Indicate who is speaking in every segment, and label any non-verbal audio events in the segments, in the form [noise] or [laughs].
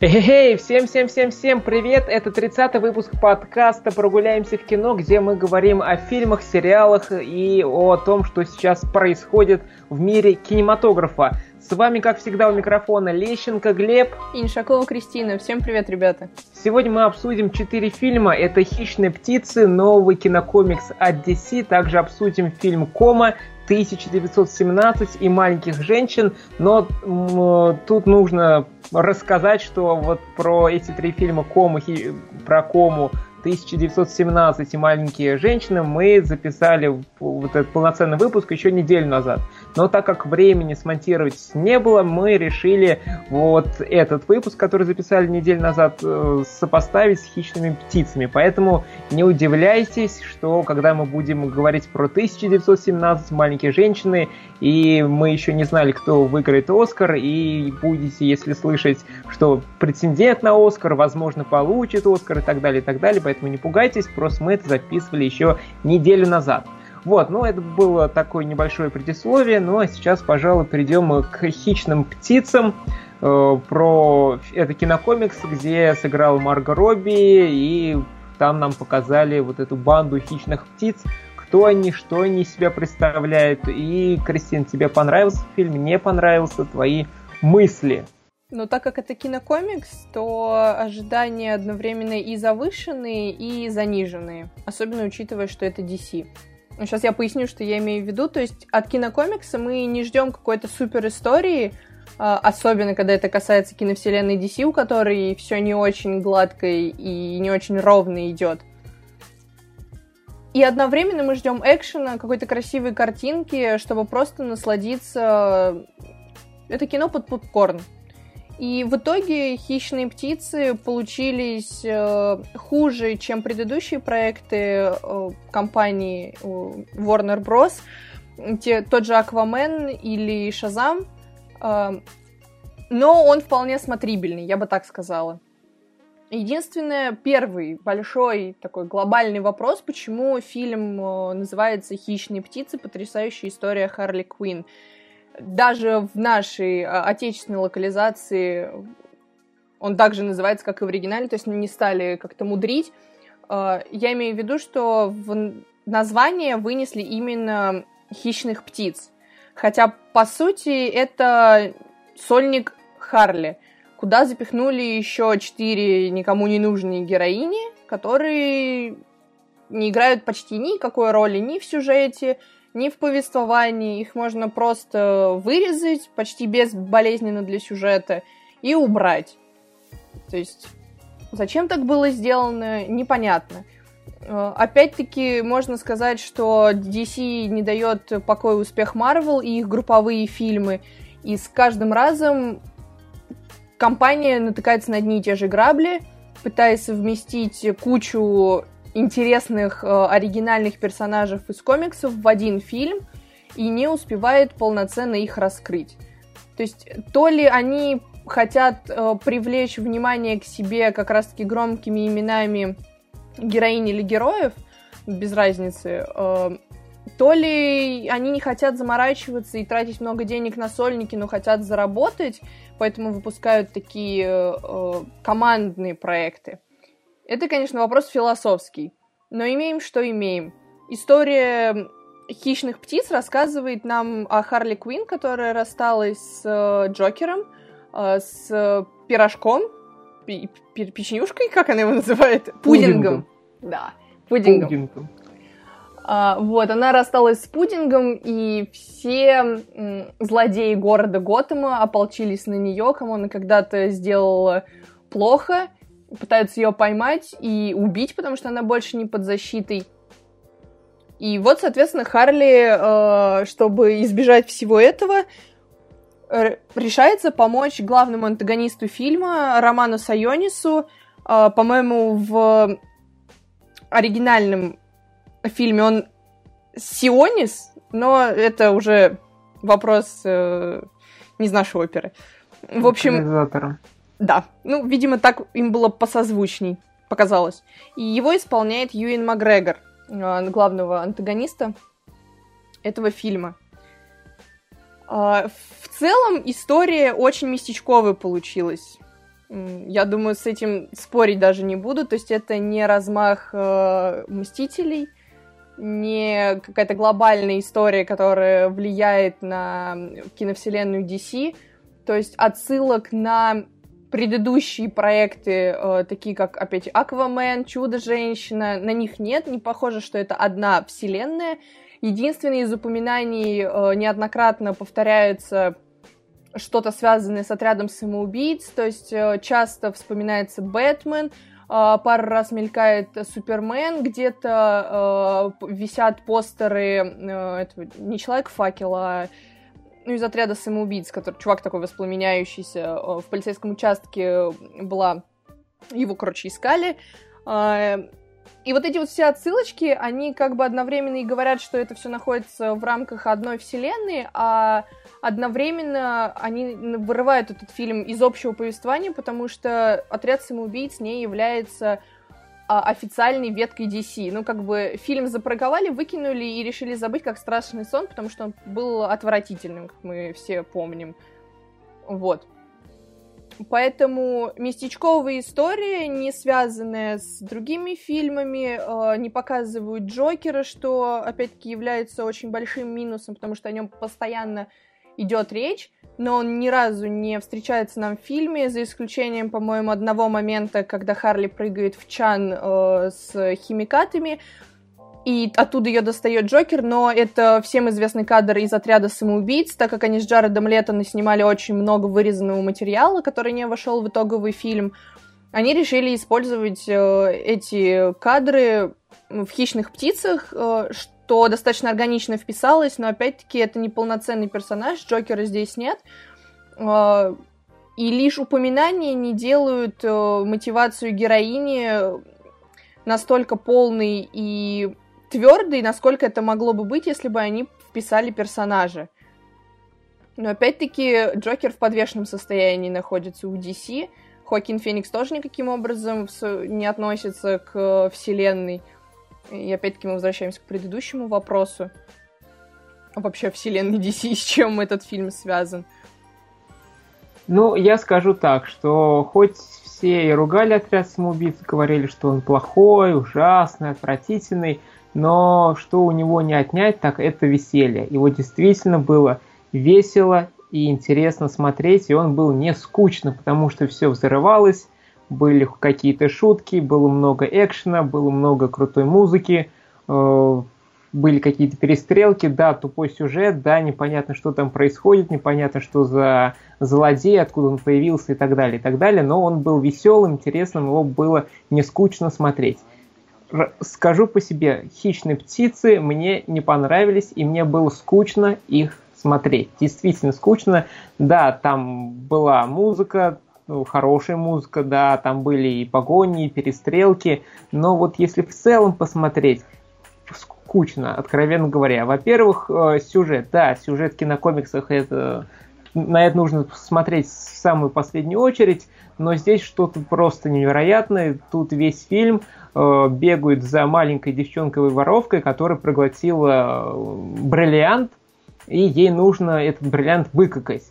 Speaker 1: Эй, всем-всем-всем-всем привет! Это 30-й выпуск подкаста «Прогуляемся в кино», где мы говорим о фильмах, сериалах и о том, что сейчас происходит в мире кинематографа. С вами, как всегда, у микрофона Лещенко Глеб.
Speaker 2: И Иншакова Кристина. Всем привет, ребята.
Speaker 1: Сегодня мы обсудим четыре фильма. Это «Хищные птицы», новый кинокомикс от DC. Также обсудим фильм «Кома», 1917 и маленьких женщин, но тут нужно рассказать, что вот про эти три фильма Кому, про Кому 1917 и маленькие женщины мы записали вот этот полноценный выпуск еще неделю назад. Но так как времени смонтировать не было, мы решили вот этот выпуск, который записали неделю назад, э, сопоставить с хищными птицами. Поэтому не удивляйтесь, что когда мы будем говорить про 1917 маленькие женщины, и мы еще не знали, кто выиграет Оскар, и будете, если слышать, что претендент на Оскар, возможно, получит Оскар и так далее, и так далее, поэтому не пугайтесь, просто мы это записывали еще неделю назад. Вот, ну это было такое небольшое предисловие, ну а сейчас, пожалуй, перейдем к хищным птицам. Э, про это кинокомикс, где сыграл Марго Робби, и там нам показали вот эту банду хищных птиц, кто они, что они себя представляют. И, Кристин, тебе понравился фильм, не понравился, твои мысли?
Speaker 2: Но так как это кинокомикс, то ожидания одновременно и завышенные, и заниженные. Особенно учитывая, что это DC. Сейчас я поясню, что я имею в виду. То есть от кинокомикса мы не ждем какой-то супер истории, а, особенно когда это касается киновселенной DC, у которой все не очень гладко и не очень ровно идет. И одновременно мы ждем экшена, какой-то красивой картинки, чтобы просто насладиться. Это кино под попкорн. И в итоге «Хищные птицы» получились э, хуже, чем предыдущие проекты э, компании э, Warner Bros. Те, тот же «Аквамен» или «Шазам». Э, но он вполне смотрибельный, я бы так сказала. Единственное, первый большой такой глобальный вопрос, почему фильм э, называется «Хищные птицы. Потрясающая история Харли Квинн» даже в нашей а, отечественной локализации он также называется, как и в оригинале, то есть не стали как-то мудрить. А, я имею в виду, что в название вынесли именно хищных птиц. Хотя, по сути, это сольник Харли, куда запихнули еще четыре никому не нужные героини, которые не играют почти никакой роли ни в сюжете, ни в повествовании, их можно просто вырезать почти безболезненно для сюжета и убрать. То есть, зачем так было сделано, непонятно. Э, опять-таки, можно сказать, что DC не дает покоя успех Marvel и их групповые фильмы, и с каждым разом компания натыкается на одни и те же грабли, пытаясь совместить кучу интересных э, оригинальных персонажей из комиксов в один фильм и не успевает полноценно их раскрыть. То есть то ли они хотят э, привлечь внимание к себе как раз-таки громкими именами героинь или героев, без разницы, э, то ли они не хотят заморачиваться и тратить много денег на сольники, но хотят заработать, поэтому выпускают такие э, командные проекты. Это, конечно, вопрос философский, но имеем, что имеем. История хищных птиц рассказывает нам о Харли Квин, которая рассталась с э, Джокером, э, с пирожком, печенюшкой, как она его называет? Пудингом.
Speaker 1: Пудингом.
Speaker 2: Да, пудингом. пудингом. А, вот, она рассталась с пудингом, и все м, злодеи города Готэма ополчились на нее, кому она когда-то сделала плохо, пытаются ее поймать и убить, потому что она больше не под защитой. И вот, соответственно, Харли, э, чтобы избежать всего этого, решается помочь главному антагонисту фильма Роману Сайонису. Э, по-моему, в оригинальном фильме он Сионис, но это уже вопрос э, не из нашей оперы. В общем... Да, ну, видимо, так им было посозвучней, показалось. И его исполняет Юин Макгрегор, э, главного антагониста этого фильма. А, в целом история очень местечковая получилась. Я думаю, с этим спорить даже не буду. То есть это не размах э, Мстителей, не какая-то глобальная история, которая влияет на киновселенную DC. То есть отсылок на предыдущие проекты, э, такие как, опять, Аквамен, Чудо-женщина, на них нет, не похоже, что это одна вселенная. Единственное из упоминаний э, неоднократно повторяется что-то связанное с отрядом самоубийц, то есть э, часто вспоминается Бэтмен, э, пару раз мелькает Супермен, где-то э, висят постеры э, этого, не Человек-факел, а ну, из отряда самоубийц, который чувак такой воспламеняющийся э, в полицейском участке была, его, короче, искали. Э, и вот эти вот все отсылочки, они как бы одновременно и говорят, что это все находится в рамках одной вселенной, а одновременно они вырывают этот фильм из общего повествования, потому что отряд самоубийц не является а, официальной веткой DC. Ну, как бы фильм запраговали, выкинули и решили забыть как страшный сон, потому что он был отвратительным, как мы все помним. Вот. Поэтому местечковая история, не связанная с другими фильмами, э, не показывают Джокера, что, опять-таки, является очень большим минусом, потому что о нем постоянно идет речь но он ни разу не встречается нам в фильме, за исключением, по-моему, одного момента, когда Харли прыгает в чан э, с химикатами, и оттуда ее достает Джокер, но это всем известный кадр из отряда самоубийц, так как они с Джаредом Лето снимали очень много вырезанного материала, который не вошел в итоговый фильм. Они решили использовать э, эти кадры в «Хищных птицах», э, что достаточно органично вписалось, но опять-таки это не полноценный персонаж, Джокера здесь нет. А, и лишь упоминания не делают э, мотивацию героини настолько полной и твердой, насколько это могло бы быть, если бы они вписали персонажа. Но опять-таки Джокер в подвешенном состоянии находится у DC. Хоакин Феникс тоже никаким образом не относится к вселенной. И опять-таки мы возвращаемся к предыдущему вопросу. Вообще вселенной DC, с чем этот фильм связан?
Speaker 1: Ну, я скажу так, что хоть все и ругали отряд самоубийц, говорили, что он плохой, ужасный, отвратительный, но что у него не отнять, так это веселье. Его действительно было весело и интересно смотреть, и он был не скучно, потому что все взрывалось, были какие-то шутки, было много экшена, было много крутой музыки, э, были какие-то перестрелки, да, тупой сюжет, да, непонятно, что там происходит, непонятно, что за злодей, откуда он появился и так далее, и так далее, но он был веселым, интересным, его было не скучно смотреть. Скажу по себе, «Хищные птицы» мне не понравились, и мне было скучно их смотреть. Действительно скучно. Да, там была музыка, ну, хорошая музыка, да, там были и погони, и перестрелки, но вот если в целом посмотреть, скучно, откровенно говоря. Во-первых, э, сюжет, да, сюжет в кинокомиксах это на это нужно смотреть в самую последнюю очередь, но здесь что-то просто невероятное. Тут весь фильм э, бегают за маленькой девчонковой воровкой, которая проглотила э, бриллиант, и ей нужно этот бриллиант выкакать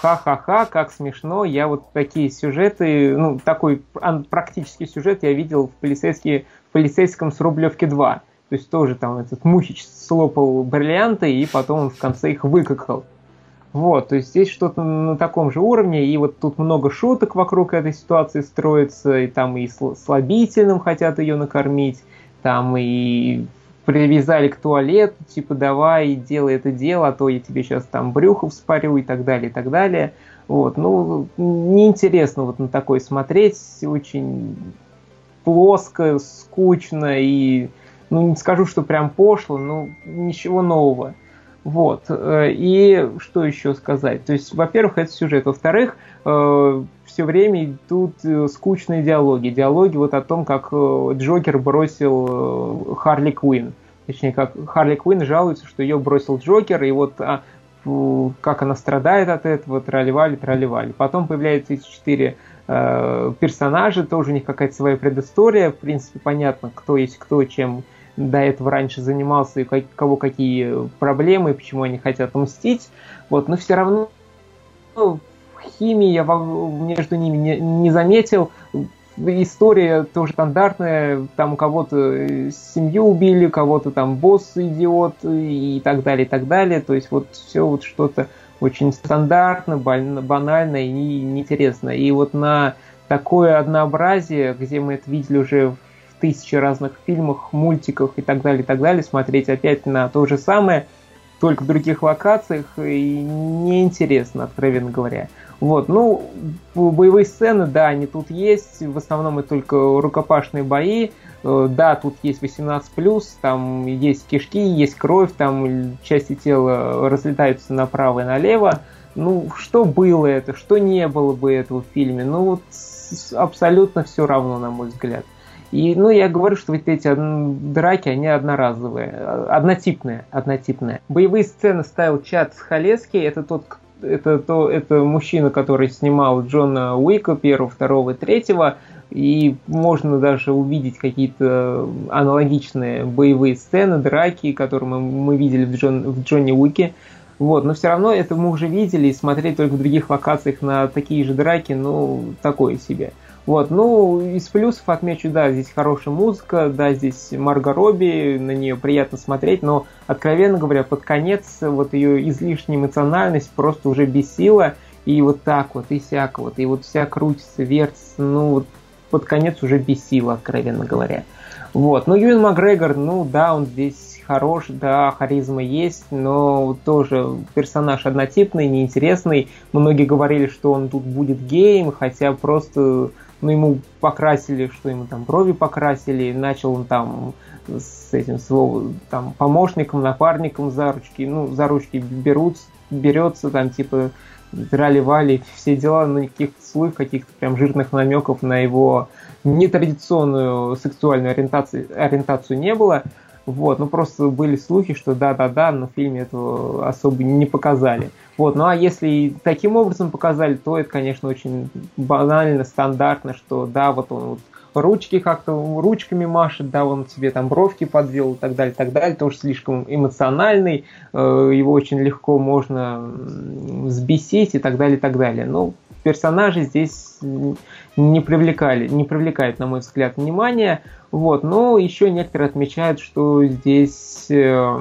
Speaker 1: ха-ха-ха, как смешно. Я вот такие сюжеты, ну, такой практический сюжет я видел в, полицейске, в полицейском с Рублевки 2. То есть тоже там этот Мухич слопал бриллианты, и потом он в конце их выкакал. Вот, то есть здесь что-то на таком же уровне, и вот тут много шуток вокруг этой ситуации строится, и там и слабительным хотят ее накормить, там и привязали к туалету, типа давай, делай это дело, а то я тебе сейчас там брюхо вспорю и так далее, и так далее. Вот, ну, неинтересно вот на такой смотреть, очень плоско, скучно и, ну, не скажу, что прям пошло, но ничего нового. Вот. Э, и что еще сказать? То есть, во-первых, это сюжет. Во-вторых, э, все время идут э, скучные диалоги. Диалоги вот о том, как Джокер бросил Харли Квин. Точнее, как Харли Квин жалуется, что ее бросил Джокер, и вот а, как она страдает от этого, тролливали, тролливали. Потом появляются эти четыре э, персонажа, тоже у них какая-то своя предыстория. В принципе, понятно, кто есть кто, чем до этого раньше занимался, и у кого какие проблемы, почему они хотят мстить. Вот, но все равно ну, химии я между ними не, не заметил. История тоже стандартная, там кого-то э, семью убили, кого-то там босс идиот и так далее, и так далее. То есть вот все вот что-то очень стандартно, банально и неинтересно. И вот на такое однообразие, где мы это видели уже в тысячи разных фильмах, мультиках и так далее, и так далее, смотреть опять на то же самое, только в других локациях, и неинтересно, откровенно говоря. Вот, ну, боевые сцены, да, они тут есть, в основном это только рукопашные бои, э, да, тут есть 18+, там есть кишки, есть кровь, там части тела разлетаются направо и налево, ну, что было это, что не было бы этого в фильме, ну, вот абсолютно все равно, на мой взгляд. И, ну, я говорю, что вот эти драки, они одноразовые, однотипные, однотипные. Боевые сцены ставил Чад Халеский, это тот, это, то, это мужчина, который снимал Джона Уика первого, второго и третьего, и можно даже увидеть какие-то аналогичные боевые сцены, драки, которые мы, мы видели в, Джон, в Джонни Уике. Вот, но все равно это мы уже видели, и смотреть только в других локациях на такие же драки, ну, такое себе. Вот, ну, из плюсов отмечу, да, здесь хорошая музыка, да, здесь Марго Робби, на нее приятно смотреть, но, откровенно говоря, под конец вот ее излишняя эмоциональность просто уже бесила, и вот так вот, и всяко вот, и вот вся крутится, вертится, ну, вот под конец уже бесила, откровенно говоря. Вот, но Юэн Макгрегор, ну, да, он здесь хорош, да, харизма есть, но тоже персонаж однотипный, неинтересный. Многие говорили, что он тут будет геем, хотя просто ну, ему покрасили, что ему там брови покрасили, начал он там с этим словом, там, помощником, напарником за ручки, ну, за ручки берут, берется, там, типа, драли-вали, все дела, но никаких слов, каких-то прям жирных намеков на его нетрадиционную сексуальную ориентацию, ориентацию не было. Вот, ну просто были слухи, что да-да-да, но в фильме этого особо не показали. Вот, ну а если таким образом показали, то это, конечно, очень банально, стандартно, что да, вот он вот ручки как-то ручками машет, да, он тебе там бровки подвел и так далее, и так далее, тоже слишком эмоциональный, э, его очень легко можно взбесить и так далее, и так далее. Ну, персонажи здесь не привлекали, не привлекают, на мой взгляд, внимания. Вот, но еще некоторые отмечают, что здесь э,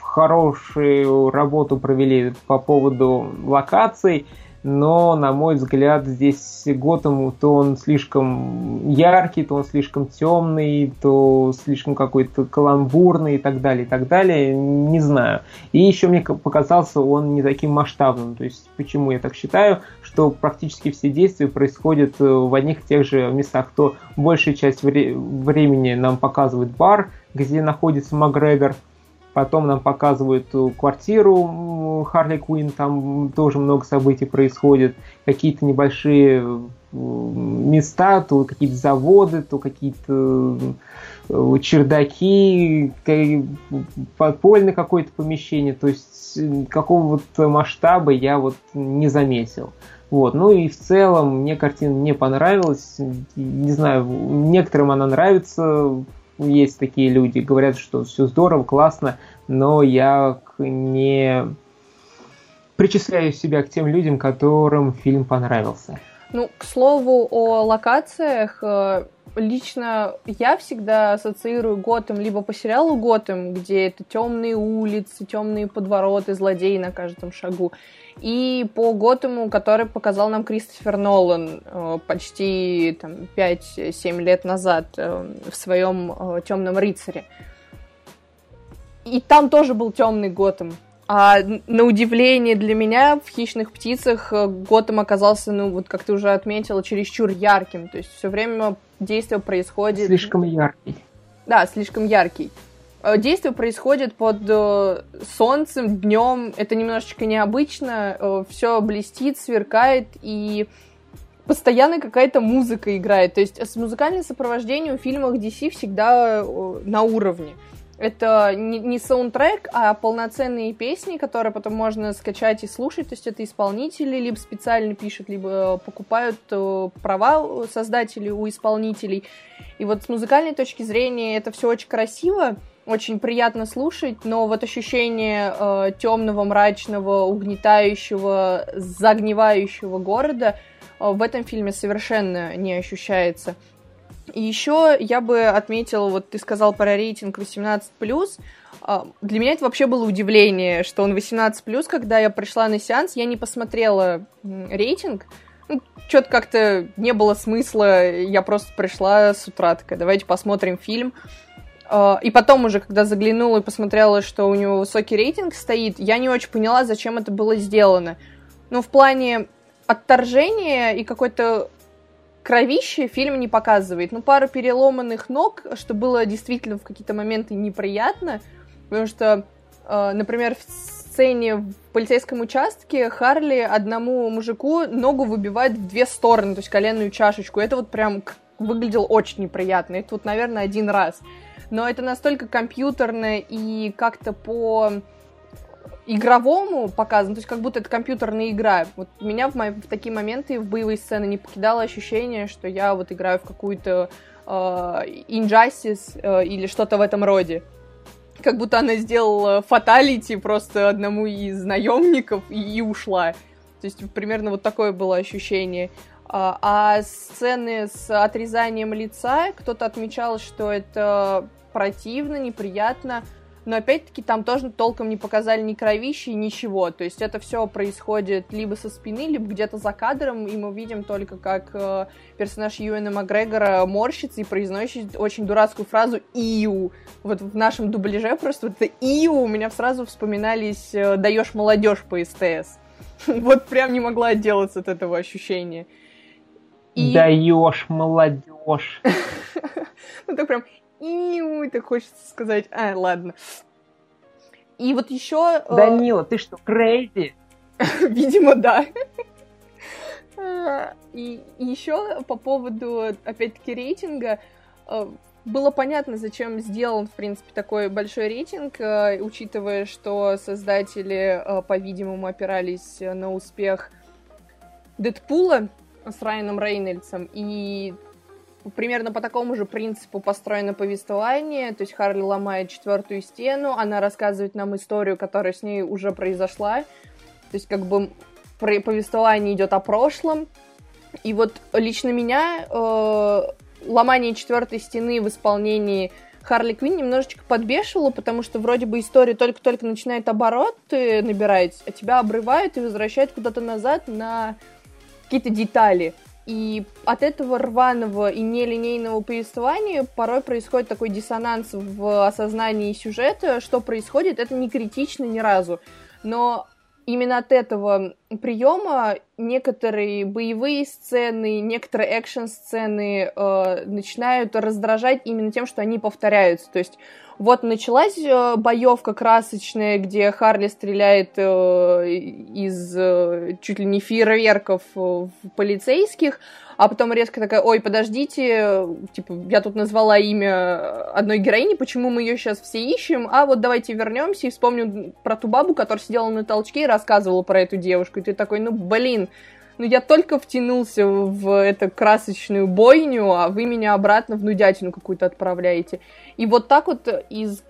Speaker 1: хорошую работу провели по поводу локаций, но, на мой взгляд, здесь Готэм то он слишком яркий, то он слишком темный, то слишком какой-то каламбурный и так далее, и так далее, не знаю. И еще мне показался он не таким масштабным, то есть почему я так считаю, что практически все действия происходят э, в одних и тех же местах, то большая часть вре- времени нам показывает бар, где находится Макгрегор, Потом нам показывают квартиру Харли Куин, там тоже много событий происходит, какие-то небольшие места, то какие-то заводы, то какие-то э, чердаки, подпольное какое-то помещение, то есть какого-то масштаба я вот не заметил. Вот. Ну и в целом мне картина не понравилась. Не знаю, некоторым она нравится, есть такие люди, говорят, что все здорово, классно, но я не причисляю себя к тем людям, которым фильм понравился.
Speaker 2: Ну, к слову о локациях, э, лично я всегда ассоциирую Готэм либо по сериалу Готэм, где это темные улицы, темные подвороты, злодеи на каждом шагу, и по Готэму, который показал нам Кристофер Нолан э, почти там, 5-7 лет назад э, в своем э, Темном рыцаре. И там тоже был темный Готэм. А на удивление для меня в «Хищных птицах» Готэм оказался, ну, вот как ты уже отметила, чересчур ярким. То есть все время действие происходит...
Speaker 1: Слишком яркий.
Speaker 2: Да, слишком яркий. Э, действие происходит под э, солнцем, днем. Это немножечко необычно. Э, все блестит, сверкает и постоянно какая-то музыка играет. То есть музыкальное сопровождение в фильмах DC всегда на уровне. Это не саундтрек, а полноценные песни, которые потом можно скачать и слушать. То есть это исполнители либо специально пишут, либо покупают права создателей у исполнителей. И вот с музыкальной точки зрения это все очень красиво. Очень приятно слушать, но вот ощущение э, темного, мрачного, угнетающего, загнивающего города э, в этом фильме совершенно не ощущается. И еще я бы отметила, вот ты сказал про рейтинг 18+, э, для меня это вообще было удивление, что он 18+, когда я пришла на сеанс, я не посмотрела рейтинг, ну, что-то как-то не было смысла, я просто пришла с утра, такая, давайте посмотрим фильм, и потом уже, когда заглянула и посмотрела, что у него высокий рейтинг стоит, я не очень поняла, зачем это было сделано. Но в плане отторжения и какой-то кровищи фильм не показывает. Ну, пару переломанных ног, что было действительно в какие-то моменты неприятно, потому что, а, например, в сцене в полицейском участке Харли одному мужику ногу выбивает в две стороны, то есть коленную чашечку. Это вот прям выглядело очень неприятно. Это вот, наверное, один раз но это настолько компьютерно и как-то по игровому показано, то есть как будто это компьютерная игра. Вот меня в, мои, в такие моменты в боевые сцены не покидало ощущение, что я вот играю в какую-то э, Injustice э, или что-то в этом роде. Как будто она сделала фаталити просто одному из наемников и, и ушла. То есть примерно вот такое было ощущение. А, а сцены с отрезанием лица, кто-то отмечал, что это противно, неприятно, но опять-таки там тоже толком не показали ни кровищи, ничего. То есть это все происходит либо со спины, либо где-то за кадром, и мы видим только, как э, персонаж Юэна Макгрегора морщится и произносит очень дурацкую фразу «Иу». Вот в нашем дубляже просто это «Иу» у меня сразу вспоминались э, «Даешь молодежь» по СТС. [laughs] Вот прям не могла отделаться от этого ощущения.
Speaker 1: И... Даешь молодежь. [laughs]
Speaker 2: Ну так прям Иу, так хочется сказать. А, ладно. И вот еще...
Speaker 1: Э, Данила, ты что, крейзи? [laughs]
Speaker 2: Видимо, да. И еще по поводу, опять-таки, рейтинга, э, было понятно, зачем сделан, в принципе, такой большой рейтинг, э, учитывая, что создатели, по-видимому, опирались на успех Дэдпула с Райаном Рейнольдсом, и примерно по такому же принципу построено повествование, то есть Харли ломает четвертую стену, она рассказывает нам историю, которая с ней уже произошла, то есть как бы повествование идет о прошлом, и вот лично меня э, ломание четвертой стены в исполнении Харли Квин немножечко подбешивало, потому что вроде бы история только-только начинает обороты набирать, а тебя обрывают и возвращают куда-то назад на какие-то детали. И от этого рваного и нелинейного повествования порой происходит такой диссонанс в осознании сюжета. Что происходит, это не критично ни разу. Но именно от этого приема некоторые боевые сцены, некоторые экшн-сцены э, начинают раздражать именно тем, что они повторяются. То есть вот началась э, боевка красочная, где Харли стреляет э, из э, чуть ли не фейерверков в полицейских, а потом резко такая, ой, подождите, типа, я тут назвала имя одной героини, почему мы ее сейчас все ищем, а вот давайте вернемся и вспомним про ту бабу, которая сидела на толчке и рассказывала про эту девушку, и ты такой, ну, блин, ну я только втянулся в эту красочную бойню, а вы меня обратно в нудятину какую-то отправляете. И вот так вот из,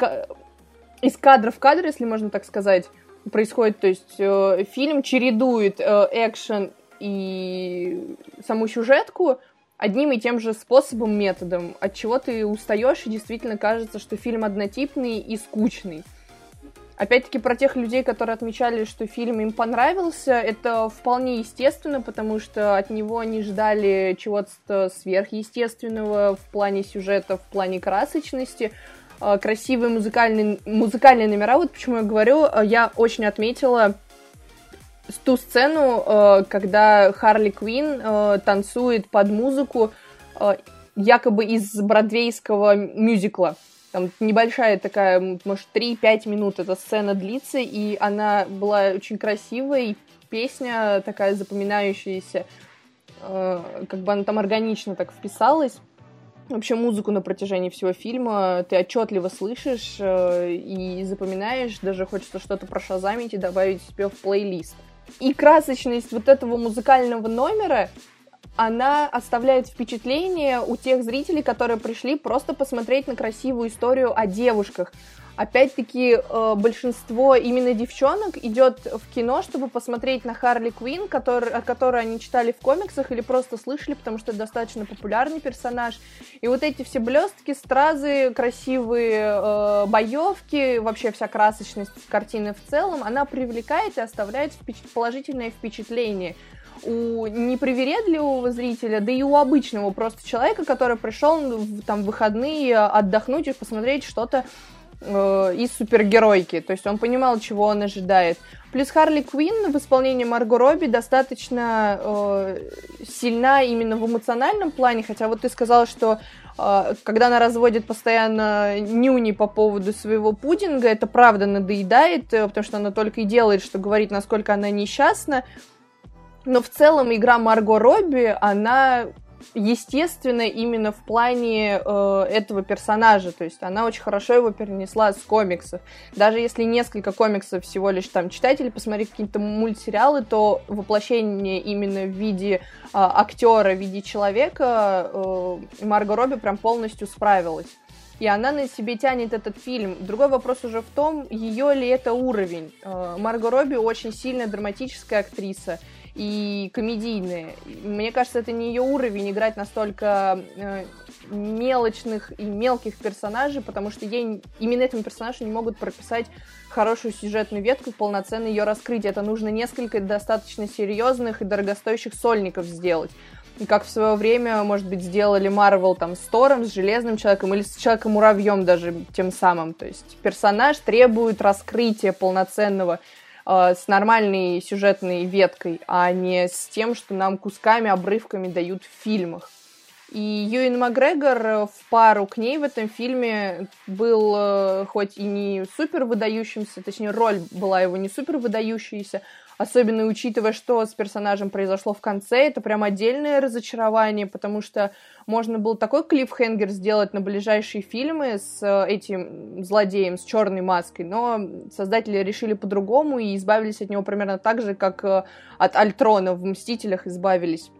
Speaker 2: из кадра в кадр, если можно так сказать, происходит, то есть э, фильм чередует э, экшен и саму сюжетку одним и тем же способом, методом, от чего ты устаешь и действительно кажется, что фильм однотипный и скучный. Опять-таки про тех людей, которые отмечали, что фильм им понравился, это вполне естественно, потому что от него они ждали чего-то сверхъестественного в плане сюжета, в плане красочности, а, красивые музыкальные, музыкальные номера. Вот почему я говорю, а, я очень отметила ту сцену, а, когда Харли Квин танцует под музыку якобы из бродвейского мюзикла. Там небольшая такая, может, 3-5 минут эта сцена длится, и она была очень красивой, песня такая запоминающаяся, э, как бы она там органично так вписалась. Вообще музыку на протяжении всего фильма ты отчетливо слышишь э, и запоминаешь, даже хочется что-то прошазамить и добавить себе в плейлист. И красочность вот этого музыкального номера она оставляет впечатление у тех зрителей, которые пришли просто посмотреть на красивую историю о девушках. Опять-таки, э, большинство именно девчонок идет в кино, чтобы посмотреть на Харли Квин, который, о которой они читали в комиксах или просто слышали, потому что это достаточно популярный персонаж. И вот эти все блестки, стразы, красивые э, боевки, вообще вся красочность картины в целом, она привлекает и оставляет впечат- положительное впечатление у непривередливого зрителя, да и у обычного просто человека, который пришел в там выходные отдохнуть и посмотреть что-то э, из супергеройки. То есть он понимал, чего он ожидает. Плюс Харли Квинн в исполнении Марго Робби достаточно э, сильна именно в эмоциональном плане, хотя вот ты сказала, что э, когда она разводит постоянно нюни по поводу своего пудинга, это правда надоедает, э, потому что она только и делает, что говорит, насколько она несчастна. Но в целом игра Марго Робби, она естественно именно в плане э, этого персонажа, то есть она очень хорошо его перенесла с комиксов. Даже если несколько комиксов всего лишь там читать или посмотреть какие-то мультсериалы, то воплощение именно в виде э, актера, в виде человека э, Марго Робби прям полностью справилась. И она на себе тянет этот фильм. Другой вопрос уже в том, ее ли это уровень. Э, Марго Робби очень сильная драматическая актриса и комедийные. Мне кажется, это не ее уровень играть настолько э, мелочных и мелких персонажей, потому что ей именно этому персонажу не могут прописать хорошую сюжетную ветку, полноценно ее раскрыть. Это нужно несколько достаточно серьезных и дорогостоящих сольников сделать. И как в свое время, может быть, сделали Марвел там с Тором, с Железным Человеком или с Человеком-муравьем даже тем самым. То есть персонаж требует раскрытия полноценного Э, с нормальной сюжетной веткой, а не с тем, что нам кусками, обрывками дают в фильмах. И Юин Макгрегор в пару к ней в этом фильме был э, хоть и не супер выдающимся, точнее, роль была его не супер выдающаяся, особенно учитывая, что с персонажем произошло в конце, это прям отдельное разочарование, потому что можно было такой клиффхенгер сделать на ближайшие фильмы с э, этим злодеем, с черной маской, но создатели решили по-другому и избавились от него примерно так же, как э, от Альтрона в «Мстителях» избавились.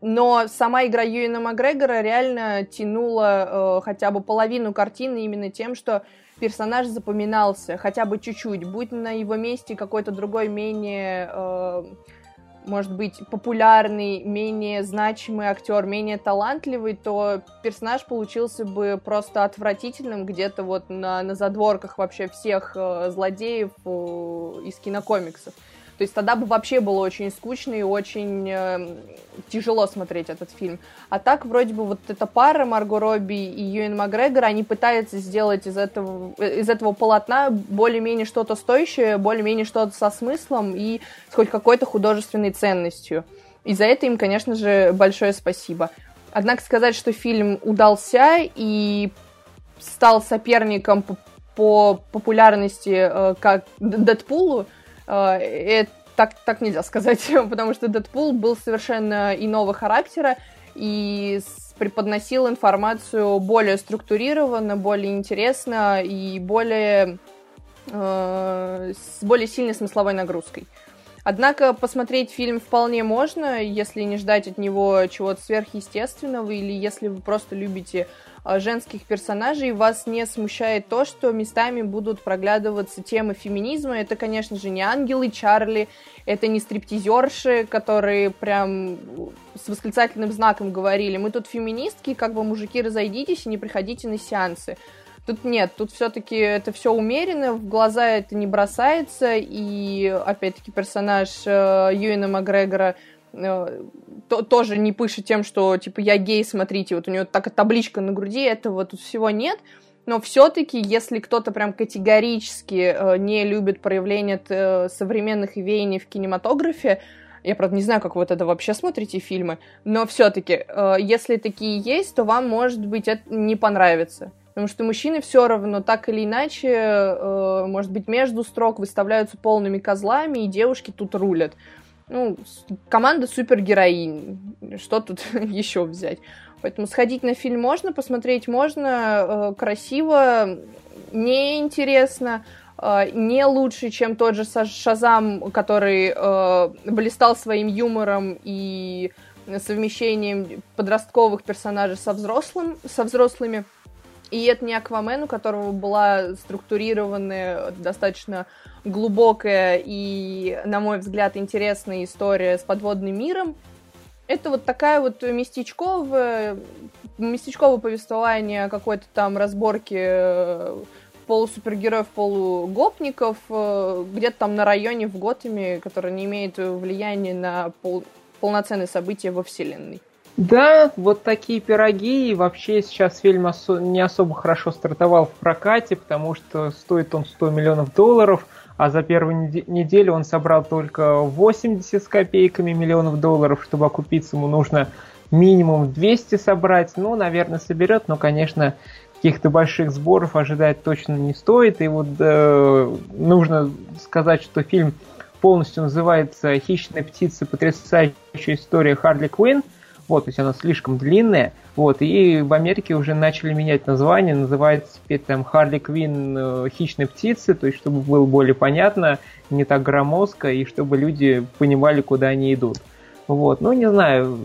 Speaker 2: Но сама игра Юина Макгрегора реально тянула э, хотя бы половину картины именно тем, что персонаж запоминался хотя бы чуть-чуть. Будь на его месте какой-то другой менее э, может быть, популярный, менее значимый актер, менее талантливый, то персонаж получился бы просто отвратительным где-то вот на, на задворках вообще всех э, злодеев э, из кинокомиксов. То есть тогда бы вообще было очень скучно и очень э, тяжело смотреть этот фильм. А так вроде бы вот эта пара Марго Робби и Юэн Макгрегор, они пытаются сделать из этого, из этого полотна более-менее что-то стоящее, более-менее что-то со смыслом и с хоть какой-то художественной ценностью. И за это им, конечно же, большое спасибо. Однако сказать, что фильм удался и стал соперником по, по популярности э, как Дэдпулу, это э, так, так нельзя сказать, [laughs] потому что Дэдпул был совершенно иного характера и преподносил информацию более структурированно, более интересно и более э, с более сильной смысловой нагрузкой. Однако посмотреть фильм вполне можно, если не ждать от него чего-то сверхъестественного, или если вы просто любите а, женских персонажей, вас не смущает то, что местами будут проглядываться темы феминизма. Это, конечно же, не ангелы Чарли, это не стриптизерши, которые прям с восклицательным знаком говорили, мы тут феминистки, как бы мужики разойдитесь и не приходите на сеансы. Тут нет, тут все-таки это все умеренно, в глаза это не бросается, и опять-таки персонаж э, Юина Макгрегора э, то, тоже не пышет тем, что типа я гей, смотрите, вот у него такая табличка на груди, этого тут всего нет. Но все-таки, если кто-то прям категорически э, не любит проявление э, современных веяний в кинематографе, я, правда, не знаю, как вы вот это вообще смотрите фильмы, но все-таки, э, если такие есть, то вам, может быть, это не понравится. Потому что мужчины все равно так или иначе, э, может быть, между строк выставляются полными козлами, и девушки тут рулят. Ну, команда супергероинь. Что тут [laughs] еще взять? Поэтому сходить на фильм можно, посмотреть можно, э, красиво, неинтересно, э, не лучше, чем тот же Шазам, который э, блистал своим юмором и совмещением подростковых персонажей со, взрослым, со взрослыми. И это не Аквамен, у которого была структурированная, достаточно глубокая и, на мой взгляд, интересная история с подводным миром. Это вот такая вот местечковая, местечковое повествование какой-то там разборки э, полусупергероев, полугопников, э, где-то там на районе в Готэме, который не имеет влияния на пол, полноценные события во вселенной.
Speaker 1: Да, вот такие пироги. И вообще сейчас фильм осо- не особо хорошо стартовал в прокате, потому что стоит он 100 миллионов долларов, а за первую неделю он собрал только 80 с копейками миллионов долларов. Чтобы окупиться, ему нужно минимум 200 собрать. Ну, наверное, соберет, но, конечно, каких-то больших сборов ожидать точно не стоит. И вот э, нужно сказать, что фильм полностью называется «Хищная птица. Потрясающая история Харли Квинн». Вот, то есть она слишком длинная. Вот, и в Америке уже начали менять название, называется теперь там Харли Квин э, хищные птицы, то есть чтобы было более понятно, не так громоздко, и чтобы люди понимали, куда они идут. Вот, ну не знаю,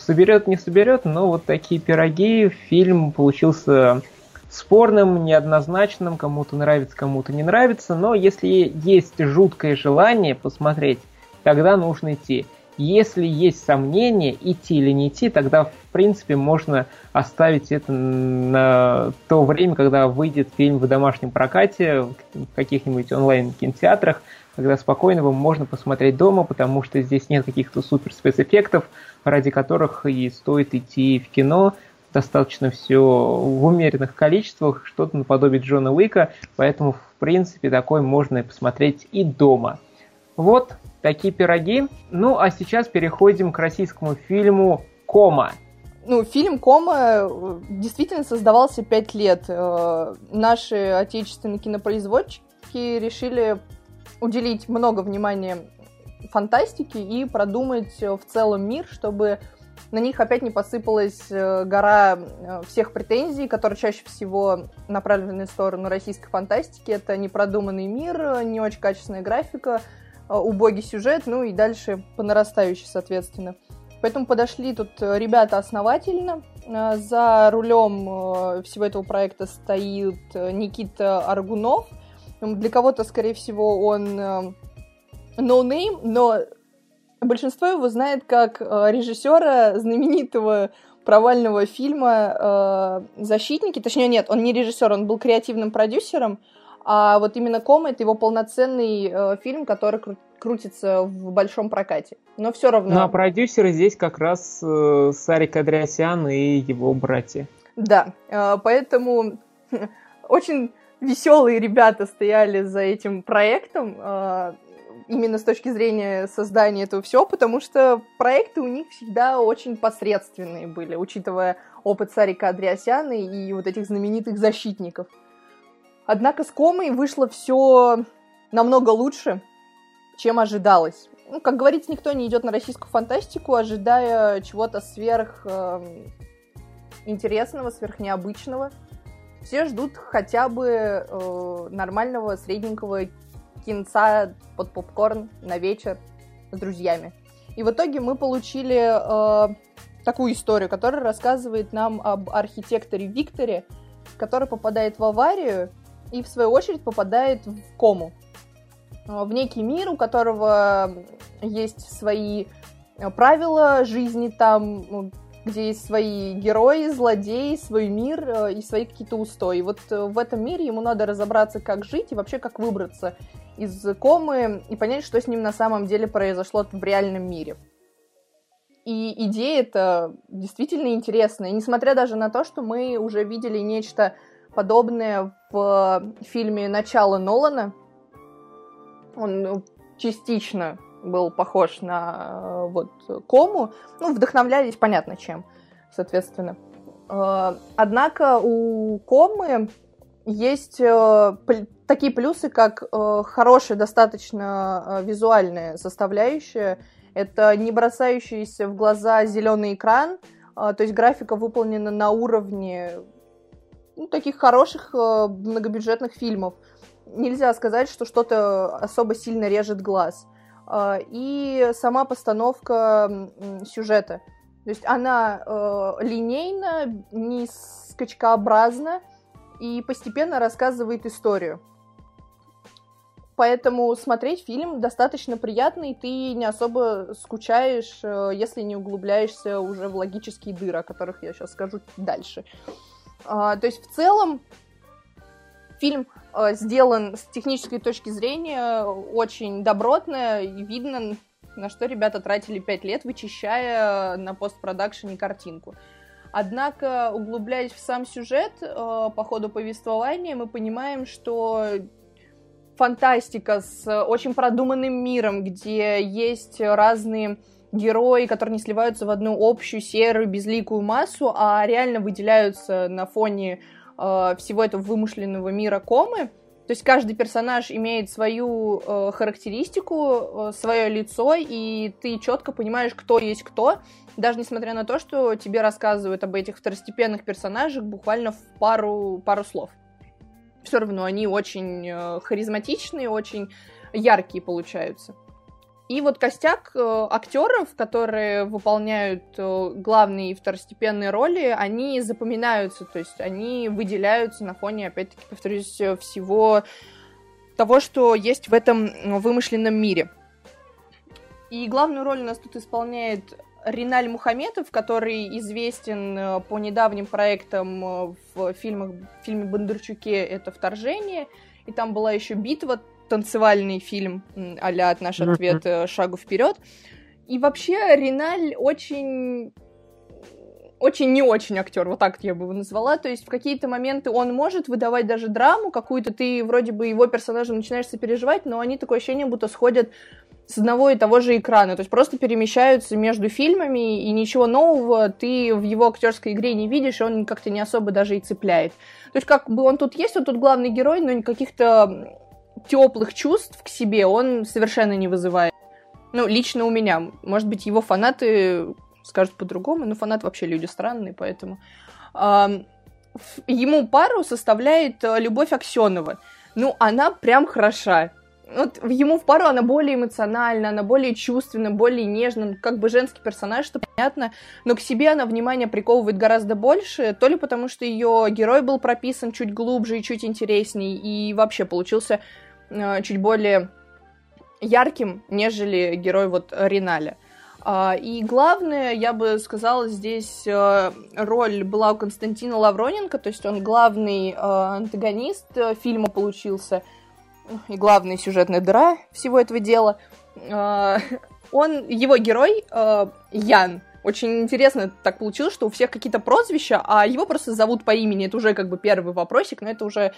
Speaker 1: соберет, не соберет, но вот такие пироги, фильм получился спорным, неоднозначным, кому-то нравится, кому-то не нравится, но если есть жуткое желание посмотреть, тогда нужно идти. Если есть сомнения, идти или не идти, тогда, в принципе, можно оставить это на то время, когда выйдет фильм в домашнем прокате, в каких-нибудь онлайн-кинотеатрах, когда спокойно его можно посмотреть дома, потому что здесь нет каких-то супер спецэффектов, ради которых и стоит идти в кино. Достаточно все в умеренных количествах, что-то наподобие Джона Уика, поэтому, в принципе, такой можно посмотреть и дома. Вот, такие пироги. Ну, а сейчас переходим к российскому фильму «Кома».
Speaker 2: Ну, фильм «Кома» э, действительно создавался пять лет. Э, наши отечественные кинопроизводчики решили уделить много внимания фантастике и продумать в целом мир, чтобы на них опять не посыпалась э, гора всех претензий, которые чаще всего направлены в сторону российской фантастики. Это непродуманный мир, не очень качественная графика, Э, убогий сюжет, ну и дальше по нарастающей, соответственно. Поэтому подошли тут ребята основательно. Э, за рулем э, всего этого проекта стоит Никита Аргунов. Для кого-то, скорее всего, он no name, но большинство его знает как режиссера знаменитого провального фильма «Защитники». Точнее, нет, он не режиссер, он был креативным продюсером. А вот именно Кома это его полноценный э, фильм, который кру- крутится в большом прокате. Но все равно.
Speaker 1: Ну а продюсеры здесь как раз э, Сарик Адресян и его братья.
Speaker 2: Да, э, поэтому [laughs] очень веселые ребята стояли за этим проектом. Э, именно с точки зрения создания этого всего, потому что проекты у них всегда очень посредственные были, учитывая опыт Сарика Андреасяна и вот этих знаменитых защитников. Однако с Комой вышло все намного лучше, чем ожидалось. Ну, как говорится, никто не идет на российскую фантастику, ожидая чего-то сверх э, интересного, сверхнеобычного. Все ждут хотя бы э, нормального средненького кинца под попкорн на вечер с друзьями. И в итоге мы получили э, такую историю, которая рассказывает нам об архитекторе Викторе, который попадает в аварию и, в свою очередь, попадает в кому. А, в некий мир, у которого есть свои э, правила жизни там, ну, где есть свои герои, злодеи, свой мир э, и свои какие-то устои. Вот э, в этом мире ему надо разобраться, как жить и вообще как выбраться из комы и понять, что с ним на самом деле произошло в реальном мире. И идея это действительно интересная. Несмотря даже на то, что мы уже видели нечто подобное в фильме «Начало Нолана». Он ну, частично был похож на э, вот Кому. Ну, вдохновлялись, понятно, чем, соответственно. Э, однако у Комы есть э, такие плюсы, как хорошая достаточно визуальная составляющая. Это не бросающийся в глаза зеленый экран, то есть графика выполнена на уровне ну, таких хороших э, многобюджетных фильмов. Нельзя сказать, что что-то особо сильно режет глаз. Э, и сама постановка сюжета. То есть она э, линейна, не скачкообразна и постепенно рассказывает историю. Поэтому смотреть фильм достаточно приятный, ты не особо скучаешь, если не углубляешься уже в логические дыры, о которых я сейчас скажу дальше. А, то есть в целом фильм э, сделан с технической точки зрения очень добротно, и видно, на что ребята тратили 5 лет, вычищая на постпродакшене картинку. Однако, углубляясь в сам сюжет, э, по ходу повествования, мы понимаем, что фантастика с очень продуманным миром, где есть разные герои, которые не сливаются в одну общую серую безликую массу, а реально выделяются на фоне э, всего этого вымышленного мира комы. То есть каждый персонаж имеет свою э, характеристику, э, свое лицо, и ты четко понимаешь, кто есть кто, даже несмотря на то, что тебе рассказывают об этих второстепенных персонажах буквально в пару, пару слов все равно они очень э, харизматичные, очень яркие получаются. И вот костяк э, актеров, которые выполняют э, главные и второстепенные роли, они запоминаются, то есть они выделяются на фоне, опять-таки, повторюсь, всего того, что есть в этом вымышленном мире. И главную роль у нас тут исполняет Риналь Мухаметов, который известен э, по недавним проектам э, в фильмах, фильме Бондарчуке «Это вторжение», и там была еще «Битва», танцевальный фильм а-ля «Наш ответ э, шагу вперед». И вообще Риналь очень очень не очень актер, вот так я бы его назвала. То есть в какие-то моменты он может выдавать даже драму какую-то, ты вроде бы его персонажем начинаешь сопереживать, но они такое ощущение будто сходят с одного и того же экрана, то есть просто перемещаются между фильмами, и ничего нового ты в его актерской игре не видишь, и он как-то не особо даже и цепляет. То есть как бы он тут есть, он тут главный герой, но каких-то теплых чувств к себе он совершенно не вызывает. Ну, лично у меня. Может быть, его фанаты скажут по-другому, но фанаты вообще люди странные, поэтому... Ему пару составляет э, Любовь Аксенова. Ну, она прям хороша вот ему в пару она более эмоциональна, она более чувственна, более нежна, ну, как бы женский персонаж, что понятно, но к себе она внимание приковывает гораздо больше, то ли потому, что ее герой был прописан чуть глубже и чуть интересней, и вообще получился чуть более ярким, нежели герой вот Риналя. Uh, и главное, я бы сказала, здесь uh, роль была у Константина Лавроненко, то есть он главный uh, антагонист фильма получился — и главная сюжетная дыра всего этого дела, а, [laughs] он, его герой а, Ян, очень интересно так получилось, что у всех какие-то прозвища, а его просто зовут по имени. Это уже как бы первый вопросик, но это уже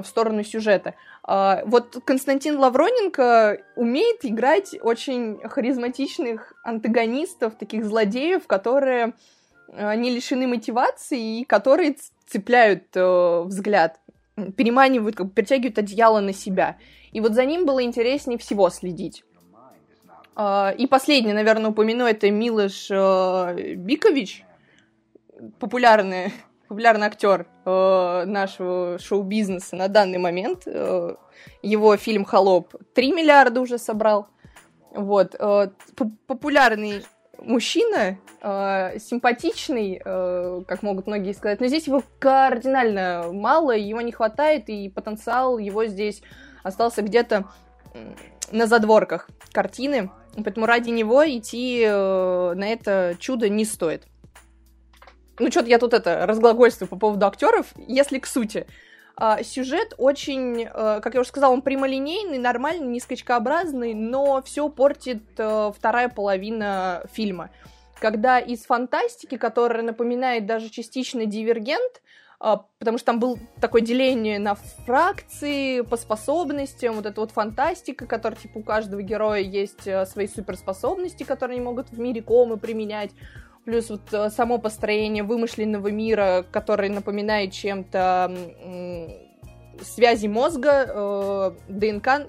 Speaker 2: в сторону сюжета. А, вот Константин Лавроненко умеет играть очень харизматичных антагонистов, таких злодеев, которые не лишены мотивации и которые цепляют э, взгляд переманивают, как бы притягивают одеяло на себя. И вот за ним было интереснее всего следить. А, и последний, наверное, упомяну, это Милош э, Бикович, популярный, популярный актер э, нашего шоу-бизнеса на данный момент. Э, его фильм «Холоп» 3 миллиарда уже собрал. Вот. Популярный мужчина, э, симпатичный, э, как могут многие сказать, но здесь его кардинально мало, его не хватает, и потенциал его здесь остался где-то на задворках картины, поэтому ради него идти э, на это чудо не стоит. Ну, что-то я тут это разглагольствую по поводу актеров, если к сути. А, сюжет очень, э, как я уже сказала, он прямолинейный, нормальный, не скачкообразный, но все портит э, вторая половина фильма. Когда из фантастики, которая напоминает даже частично дивергент, а, потому что там был такое деление на фракции по способностям, вот эта вот фантастика, которая, типа, у каждого героя есть э, свои суперспособности, которые они могут в мире комы применять плюс вот э, само построение вымышленного мира, который напоминает чем-то связи мозга, э, ДНК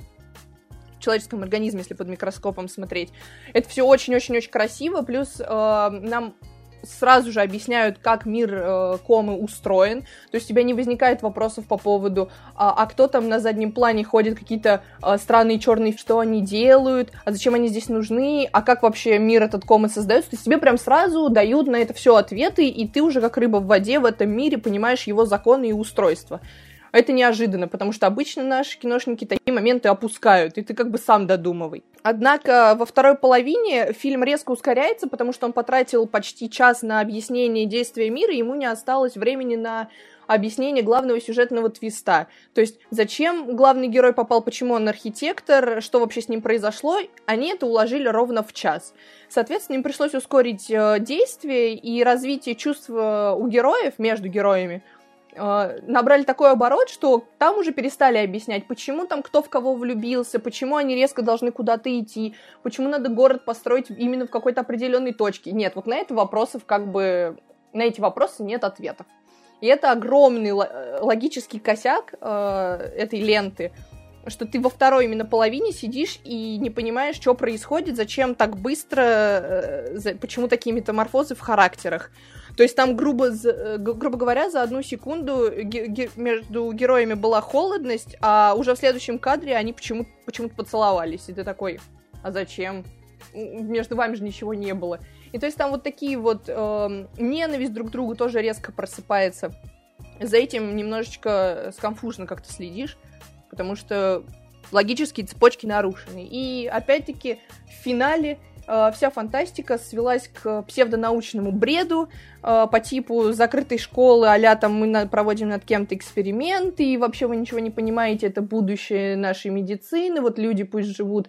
Speaker 2: в человеческом организме, если под микроскопом смотреть. Это все очень-очень-очень красиво, плюс э, нам сразу же объясняют, как мир э, комы устроен. То есть у тебя не возникает вопросов по поводу, а, а кто там на заднем плане ходит, какие-то э, странные черные, что они делают, а зачем они здесь нужны, а как вообще мир этот комы создается. То есть тебе прям сразу дают на это все ответы, и ты уже как рыба в воде в этом мире понимаешь его законы и устройства. Это неожиданно, потому что обычно наши киношники такие моменты опускают, и ты как бы сам додумывай. Однако во второй половине фильм резко ускоряется, потому что он потратил почти час на объяснение действия мира, и ему не осталось времени на объяснение главного сюжетного твиста. То есть, зачем главный герой попал, почему он архитектор, что вообще с ним произошло, они это уложили ровно в час. Соответственно, им пришлось ускорить э, действие и развитие чувств у героев, между героями, э, набрали такой оборот, что там уже перестали объяснять, почему там кто в кого влюбился, почему они резко должны куда-то идти, почему надо город построить именно в какой-то определенной точке. Нет, вот на эти вопросов как бы на эти вопросы нет ответов. И это огромный логический косяк э, этой ленты, что ты во второй именно половине сидишь и не понимаешь, что происходит, зачем так быстро, э, почему такие метаморфозы в характерах. То есть там, грубо, э, грубо говоря, за одну секунду между героями была холодность, а уже в следующем кадре они почему- почему-то поцеловались. И ты такой, а зачем? Между вами же ничего не было. И то есть там вот такие вот э, ненависть друг к другу тоже резко просыпается. За этим немножечко сконфужно как-то следишь, потому что логические цепочки нарушены. И опять-таки в финале Э, вся фантастика свелась к псевдонаучному бреду э, по типу закрытой школы, а там мы проводим над кем-то эксперименты, и вообще вы ничего не понимаете, это будущее нашей медицины, вот люди пусть живут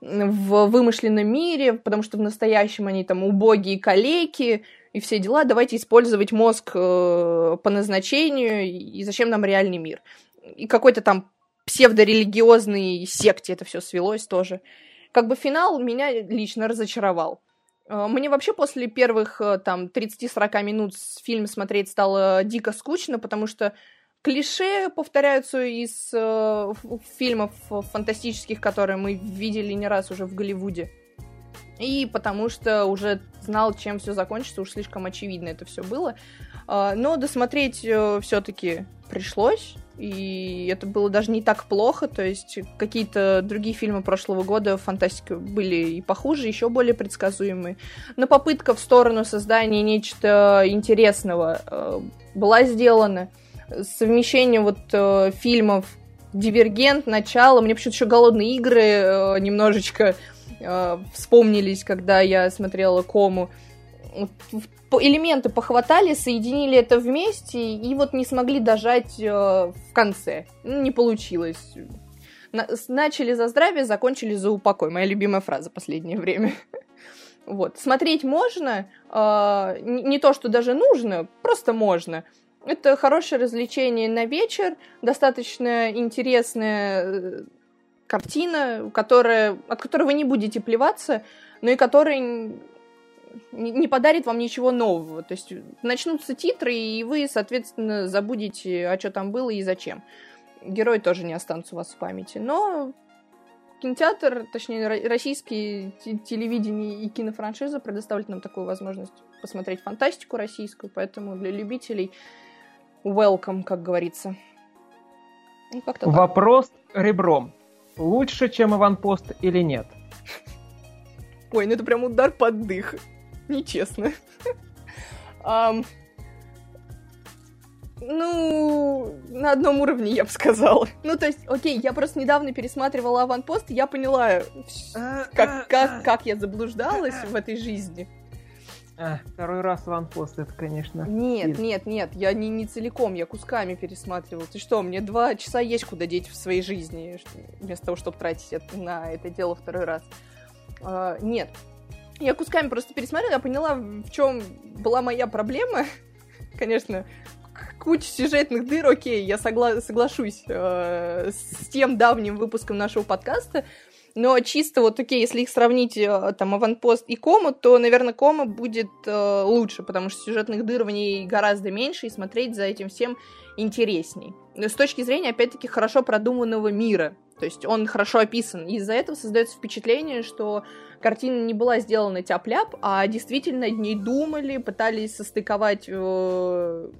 Speaker 2: в вымышленном мире, потому что в настоящем они там убогие калеки и все дела, давайте использовать мозг э, по назначению, и зачем нам реальный мир. И какой-то там псевдорелигиозный секте это все свелось тоже как бы финал меня лично разочаровал. Э, мне вообще после первых э, там 30-40 минут фильм смотреть стало дико скучно, потому что клише повторяются из э, фильмов фантастических, которые мы видели не раз уже в Голливуде. И потому что уже знал, чем все закончится, уж слишком очевидно это все было. Э, но досмотреть э, все-таки пришлось и это было даже не так плохо, то есть какие-то другие фильмы прошлого года фантастика были и похуже, еще более предсказуемые. Но попытка в сторону создания нечто интересного э, была сделана. Совмещение вот э, фильмов Дивергент, начало, мне почему-то еще голодные игры э, немножечко э, вспомнились, когда я смотрела кому элементы похватали, соединили это вместе и вот не смогли дожать э, в конце. Ну, не получилось. На- начали за здравие, закончили за упокой. Моя любимая фраза последнее время. [laughs] Вот. Смотреть можно, э, не то, что даже нужно, просто можно. Это хорошее развлечение на вечер, достаточно интересная э, картина, которая, от которой вы не будете плеваться, но и которая не подарит вам ничего нового. То есть начнутся титры, и вы, соответственно, забудете, а что там было и зачем. Герои тоже не останутся у вас в памяти. Но кинотеатр, точнее, российские телевидение и кинофраншиза предоставляют нам такую возможность посмотреть фантастику российскую, поэтому для любителей welcome, как говорится.
Speaker 1: Ну, Вопрос ребром. Лучше, чем Пост или нет?
Speaker 2: Ой, ну это прям удар под дых [laughs] нечестно. um, ну, на одном уровне, я бы сказала. Ну, то есть, окей, я просто недавно пересматривала «Аванпост», и я поняла, как, как, как я заблуждалась в этой жизни.
Speaker 1: А, второй раз «Аванпост», это, конечно...
Speaker 2: Нет, нет, нет, я не, не целиком, я кусками пересматривала. Ты что, мне два часа есть куда деть в своей жизни, вместо того, чтобы тратить это, на это дело второй раз. Uh, нет, я кусками просто пересмотрела, я поняла, в чем была моя проблема. [laughs] Конечно, куча сюжетных дыр, окей, я согла- соглашусь э, с тем давним выпуском нашего подкаста. Но чисто вот окей, если их сравнить, э, там, Аванпост и Кома, то, наверное, Кома будет э, лучше, потому что сюжетных дыр в ней гораздо меньше, и смотреть за этим всем интересней. Но с точки зрения, опять-таки, хорошо продуманного мира. То есть он хорошо описан. Из-за этого создается впечатление, что картина не была сделана тяп-ляп, а действительно над ней думали, пытались состыковать э,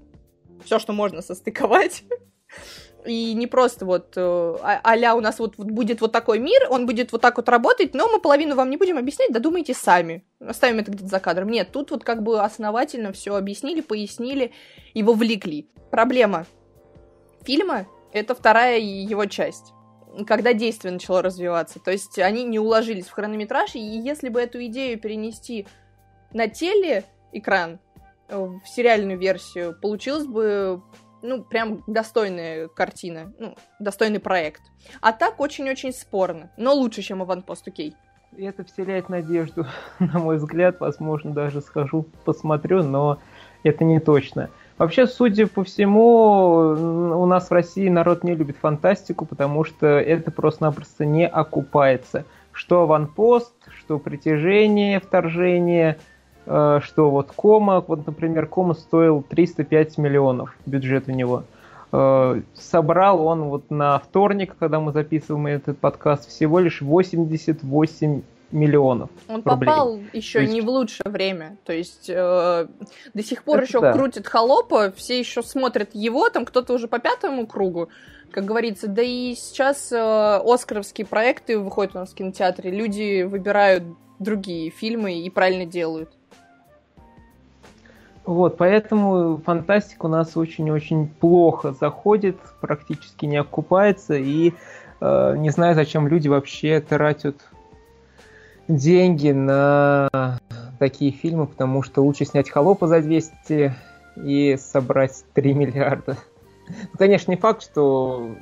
Speaker 2: все, что можно состыковать. [laughs] И не просто вот э, а у нас вот, будет вот такой мир, он будет вот так вот работать, но мы половину вам не будем объяснять, додумайте сами. Оставим это где-то за кадром. Нет, тут вот как бы основательно все объяснили, пояснили и вовлекли. Проблема фильма — это вторая его часть когда действие начало развиваться. То есть они не уложились в хронометраж, и если бы эту идею перенести на телеэкран, э, в сериальную версию, получилось бы ну, прям достойная картина, ну, достойный проект. А так очень-очень спорно, но лучше, чем Аванпост, окей.
Speaker 1: Это вселяет надежду, [laughs] на мой взгляд, возможно, даже схожу, посмотрю, но это не точно. Вообще, судя по всему, у нас в России народ не любит фантастику, потому что это просто-напросто не окупается. Что аванпост, что притяжение, вторжение – что вот Кома, вот, например, Кома стоил 305 миллионов, бюджет у него. Э, собрал он вот на вторник, когда мы записываем этот подкаст, всего лишь 88 миллионов.
Speaker 2: Он
Speaker 1: рублей.
Speaker 2: попал еще есть... не в лучшее время. То есть э, до сих пор Это еще да. крутит холопа, все еще смотрят его, там кто-то уже по пятому кругу, как говорится. Да и сейчас э, оскаровские проекты выходят у нас в кинотеатре, люди выбирают другие фильмы и правильно делают.
Speaker 1: Вот, поэтому фантастика у нас очень-очень плохо заходит, практически не окупается, и э, не знаю, зачем люди вообще тратят деньги на такие фильмы, потому что лучше снять «Холопа» за 200 и собрать 3 [laughs] миллиарда. Ну, конечно, не факт, что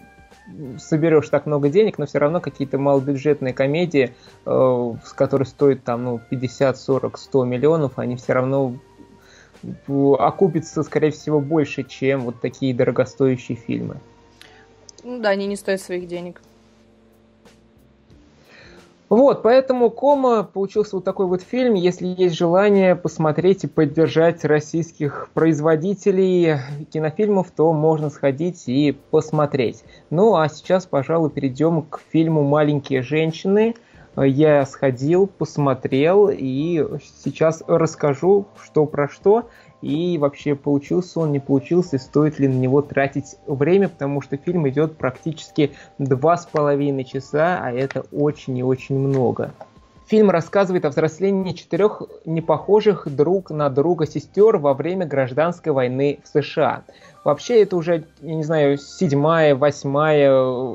Speaker 1: соберешь так много денег, но все равно какие-то малобюджетные комедии, э, с которой стоят там ну, 50, 40, 100 миллионов, они все равно окупится, скорее всего, больше, чем вот такие дорогостоящие фильмы.
Speaker 2: Ну да, они не стоят своих денег.
Speaker 1: Вот, поэтому Кома получился вот такой вот фильм. Если есть желание посмотреть и поддержать российских производителей кинофильмов, то можно сходить и посмотреть. Ну а сейчас, пожалуй, перейдем к фильму «Маленькие женщины», я сходил, посмотрел и сейчас расскажу, что про что. И вообще получился он, не получился, и стоит ли на него тратить время, потому что фильм идет практически два с половиной часа, а это очень и очень много. Фильм рассказывает о взрослении четырех непохожих друг на друга сестер во время гражданской войны в США. Вообще это уже, я не знаю, седьмая, восьмая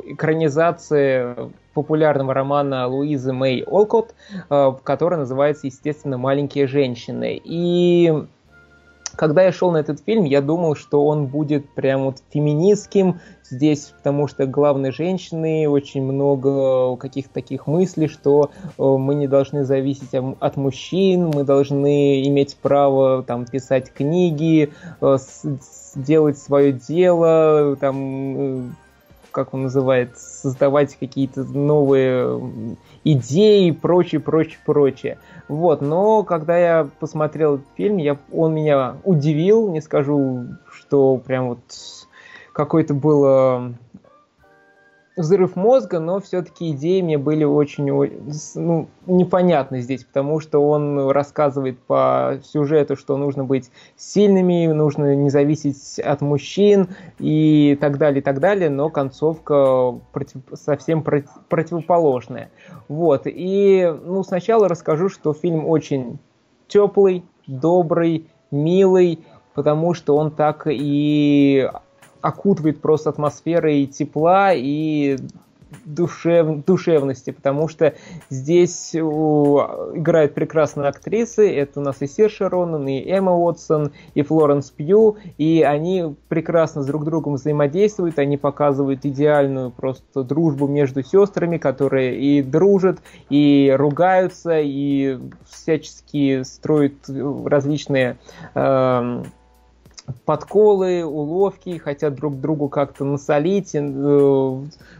Speaker 1: экранизация популярного романа Луизы Мэй Олкот, э, который называется, естественно, «Маленькие женщины». И когда я шел на этот фильм, я думал, что он будет прям вот феминистским. Здесь, потому что главной женщины очень много каких-то таких мыслей, что э, мы не должны зависеть от мужчин, мы должны иметь право там писать книги, э, делать свое дело, там как он называет, создавать какие-то новые идеи и прочее, прочее, прочее. Вот, но когда я посмотрел фильм, я, он меня удивил, не скажу, что прям вот какой-то было взрыв мозга, но все-таки идеи мне были очень ну, непонятны здесь, потому что он рассказывает по сюжету, что нужно быть сильными, нужно не зависеть от мужчин и так далее, и так далее, но концовка против, совсем против, противоположная. Вот, и ну, сначала расскажу, что фильм очень теплый, добрый, милый, потому что он так и окутывает просто атмосферой тепла и душев, душевности, потому что здесь играют прекрасные актрисы, это у нас и Сир Шаронан, и Эмма Уотсон, и Флоренс Пью, и они прекрасно с друг другом взаимодействуют, они показывают идеальную просто дружбу между сестрами, которые и дружат, и ругаются, и всячески строят различные э, подколы, уловки, хотят друг другу как-то насолить.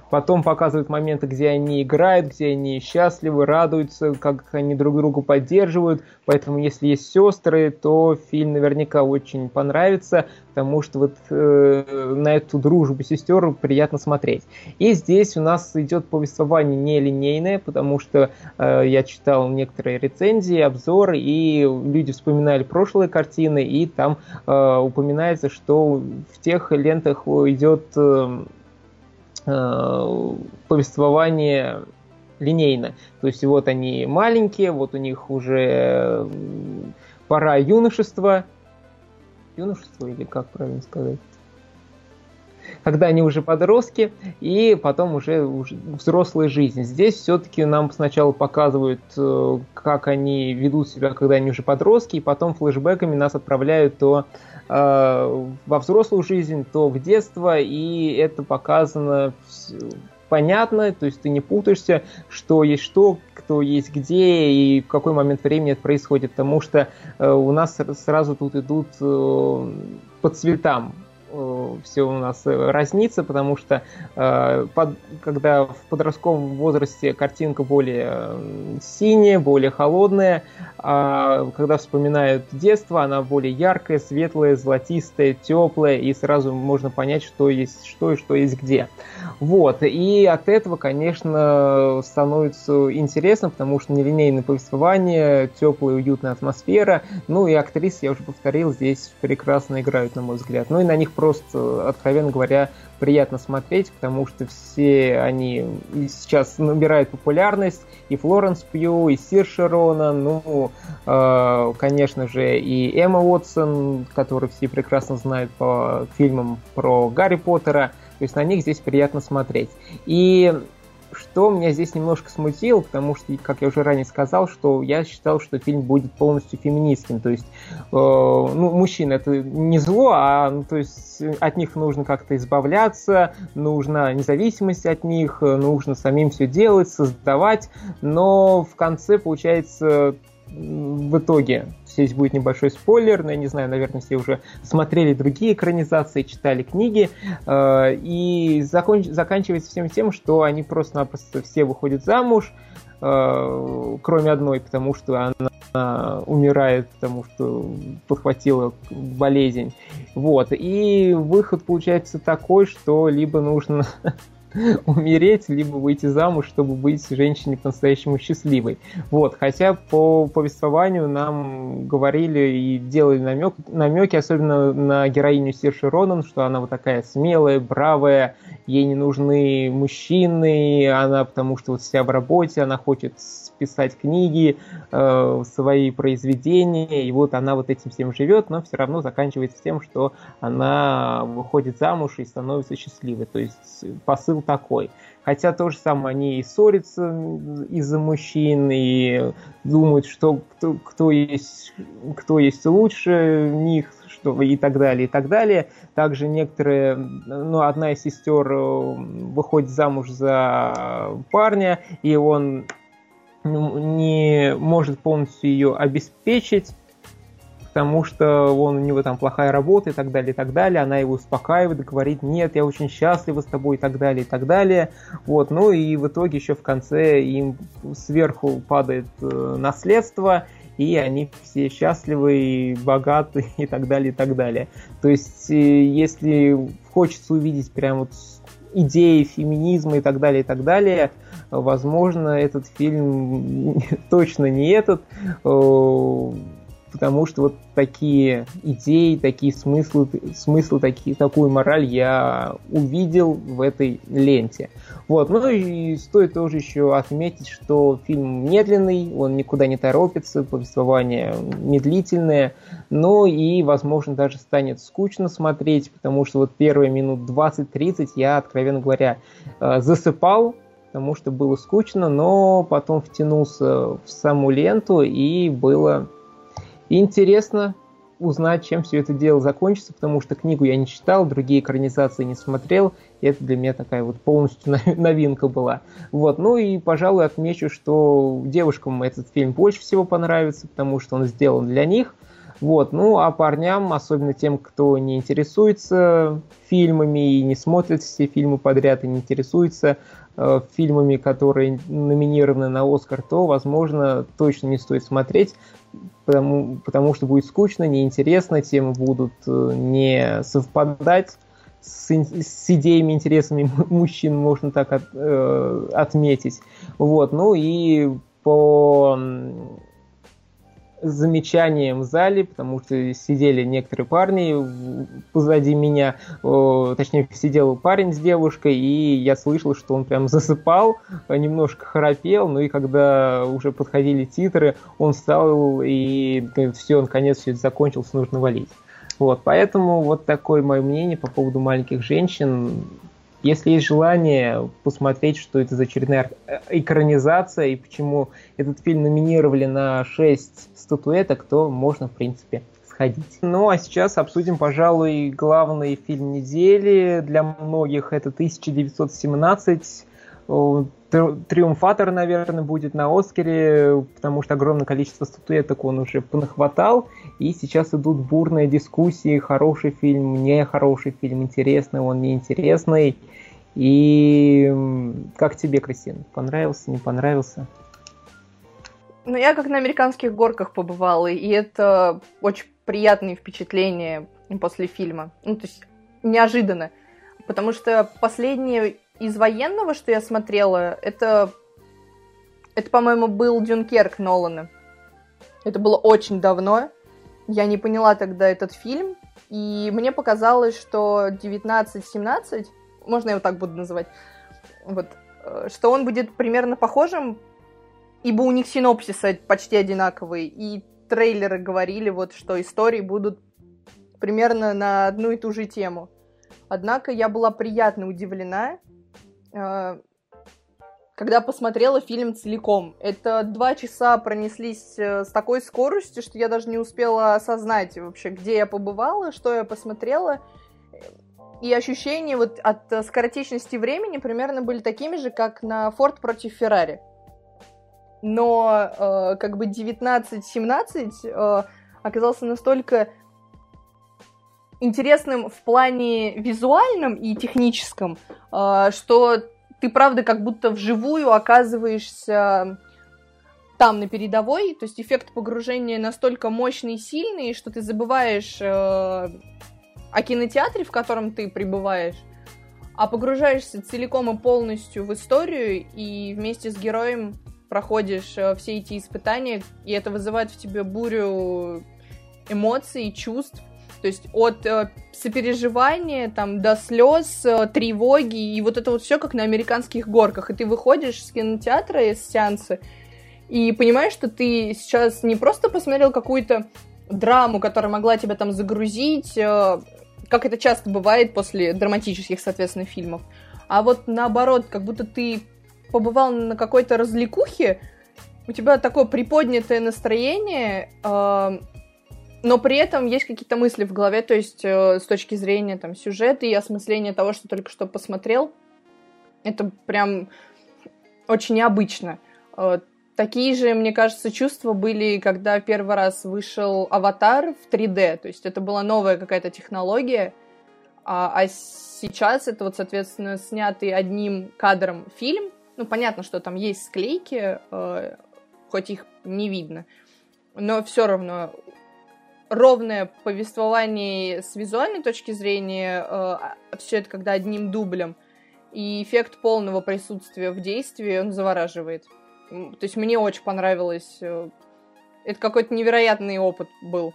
Speaker 1: Потом показывают моменты, где они играют, где они счастливы, радуются, как они друг друга поддерживают. Поэтому, если есть сестры, то фильм наверняка очень понравится, потому что вот э, на эту дружбу сестер приятно смотреть. И здесь у нас идет повествование нелинейное, потому что э, я читал некоторые рецензии, обзоры, и люди вспоминали прошлые картины, и там э, упоминается, что в тех лентах идет э, повествование линейно. То есть вот они маленькие, вот у них уже э, пора юношества. Юношество или как правильно сказать? когда они уже подростки, и потом уже, уже взрослая жизнь. Здесь все-таки нам сначала показывают, э, как они ведут себя, когда они уже подростки, и потом флешбеками нас отправляют то э, во взрослую жизнь, то в детство, и это показано понятно, то есть ты не путаешься, что есть что, кто есть где и в какой момент времени это происходит, потому что э, у нас сразу тут идут э, по цветам. Э, все у нас э, разнится, потому что э, под, когда в подростковом возрасте картинка более синяя, более холодная, а когда вспоминают детство, она более яркая, светлая, золотистая, теплая, и сразу можно понять, что есть что и что есть где. Вот, и от этого, конечно, становится интересно, потому что нелинейное повествование, теплая, уютная атмосфера, ну и актрисы, я уже повторил, здесь прекрасно играют, на мой взгляд. Ну и на них просто, откровенно говоря, приятно смотреть, потому что все они сейчас набирают популярность, и Флоренс Пью, и Сир Широна, ну, э, конечно же, и Эмма Уотсон, которую все прекрасно знают по фильмам про Гарри Поттера, то есть на них здесь приятно смотреть. И что меня здесь немножко смутило, потому что, как я уже ранее сказал, что я считал, что фильм будет полностью феминистским. То есть, э, ну, мужчины это не зло, а ну, то есть от них нужно как-то избавляться, нужна независимость от них, нужно самим все делать, создавать. Но в конце получается в итоге здесь будет небольшой спойлер, но я не знаю, наверное, все уже смотрели другие экранизации, читали книги, э, и закон... заканчивается всем тем, что они просто-напросто все выходят замуж, э, кроме одной, потому что она умирает, потому что подхватила болезнь. Вот. И выход получается такой, что либо нужно [laughs] [laughs] умереть, либо выйти замуж, чтобы быть женщиной по-настоящему счастливой. Вот, хотя по повествованию нам говорили и делали намек, намеки, особенно на героиню Сирши Ронан, что она вот такая смелая, бравая, ей не нужны мужчины, она потому что вот вся в работе, она хочет писать книги, э, свои произведения, и вот она вот этим всем живет, но все равно заканчивается тем, что она выходит замуж и становится счастливой. То есть посыл такой. Хотя то же самое, они и ссорятся из-за мужчин, и думают, что кто, кто, есть, кто есть лучше них, что и так далее, и так далее. Также некоторые, ну, одна из сестер э, выходит замуж за парня, и он не может полностью ее обеспечить, потому что он, у него там плохая работа и так далее, и так далее. Она его успокаивает, говорит, нет, я очень счастлива с тобой и так далее, и так далее. Вот, ну и в итоге еще в конце им сверху падает э, наследство, и они все счастливы, богаты [laughs] и так далее, и так далее. То есть, э, если хочется увидеть прям вот идеи феминизма и так далее, и так далее, возможно, этот фильм [laughs] точно не этот, э, потому что вот такие идеи, такие смыслы, смыслы такие, такую мораль я увидел в этой ленте. Вот, ну и стоит тоже еще отметить, что фильм медленный, он никуда не торопится, повествование медлительное, но и, возможно, даже станет скучно смотреть, потому что вот первые минут 20-30 я, откровенно говоря, э, засыпал, потому что было скучно, но потом втянулся в саму ленту и было интересно узнать, чем все это дело закончится, потому что книгу я не читал, другие экранизации не смотрел, и это для меня такая вот полностью [laughs] новинка была. Вот, ну и, пожалуй, отмечу, что девушкам этот фильм больше всего понравится, потому что он сделан для них. Вот, ну а парням, особенно тем, кто не интересуется фильмами и не смотрит все фильмы подряд и не интересуется фильмами, которые номинированы на Оскар, то, возможно, точно не стоит смотреть, потому, потому что будет скучно, неинтересно, темы будут э, не совпадать с, с идеями, интересами мужчин, можно так от, э, отметить. Вот, ну и по замечанием в зале, потому что сидели некоторые парни позади меня, точнее сидел парень с девушкой, и я слышал, что он прям засыпал, немножко храпел, ну и когда уже подходили титры, он встал и все, наконец все это закончилось, нужно валить. Вот, поэтому вот такое мое мнение по поводу маленьких женщин. Если есть желание посмотреть, что это за очередная экранизация и почему этот фильм номинировали на 6 статуэток, то можно, в принципе, сходить. Ну, а сейчас обсудим, пожалуй, главный фильм недели. Для многих это 1917 триумфатор, наверное, будет на Оскаре, потому что огромное количество статуэток он уже понахватал, и сейчас идут бурные дискуссии, хороший фильм, не хороший фильм, интересный он, неинтересный. И как тебе, Кристина, понравился, не понравился?
Speaker 2: Ну, я как на американских горках побывала, и это очень приятные впечатления после фильма. Ну, то есть неожиданно. Потому что последние из военного, что я смотрела, это, это по-моему, был Дюнкерк Нолана. Это было очень давно. Я не поняла тогда этот фильм. И мне показалось, что 19-17, можно я его так буду называть, вот, э, что он будет примерно похожим, ибо у них синопсисы почти одинаковые, и трейлеры говорили, вот, что истории будут примерно на одну и ту же тему. Однако я была приятно удивлена, когда посмотрела фильм целиком. Это два часа пронеслись э, с такой скоростью, что я даже не успела осознать вообще, где я побывала, что я посмотрела. И ощущения вот от скоротечности времени примерно были такими же, как на Форд против Феррари. Но э, как бы 19-17 э, оказался настолько интересным в плане визуальном и техническом, э, что ты, правда, как будто вживую оказываешься там, на передовой, то есть эффект погружения настолько мощный и сильный, что ты забываешь э, о кинотеатре, в котором ты пребываешь, а погружаешься целиком и полностью в историю и вместе с героем проходишь э, все эти испытания, и это вызывает в тебе бурю эмоций, чувств, то есть от э, сопереживания там до слез, э, тревоги и вот это вот все как на американских горках. И ты выходишь с кинотеатра, из сеанса, и понимаешь, что ты сейчас не просто посмотрел какую-то драму, которая могла тебя там загрузить, э, как это часто бывает после драматических, соответственно, фильмов, а вот наоборот, как будто ты побывал на какой-то развлекухе, у тебя такое приподнятое настроение, э, но при этом есть какие-то мысли в голове, то есть э, с точки зрения там сюжета и осмысления того, что только что посмотрел, это прям очень необычно. Э, такие же, мне кажется, чувства были, когда первый раз вышел «Аватар» в 3D, то есть это была новая какая-то технология, а, а сейчас это вот, соответственно, снятый одним кадром фильм, ну, понятно, что там есть склейки, э, хоть их не видно, но все равно ровное повествование с визуальной точки зрения, э, все это когда одним дублем, и эффект полного присутствия в действии, он завораживает. То есть мне очень понравилось. Э, это какой-то невероятный опыт был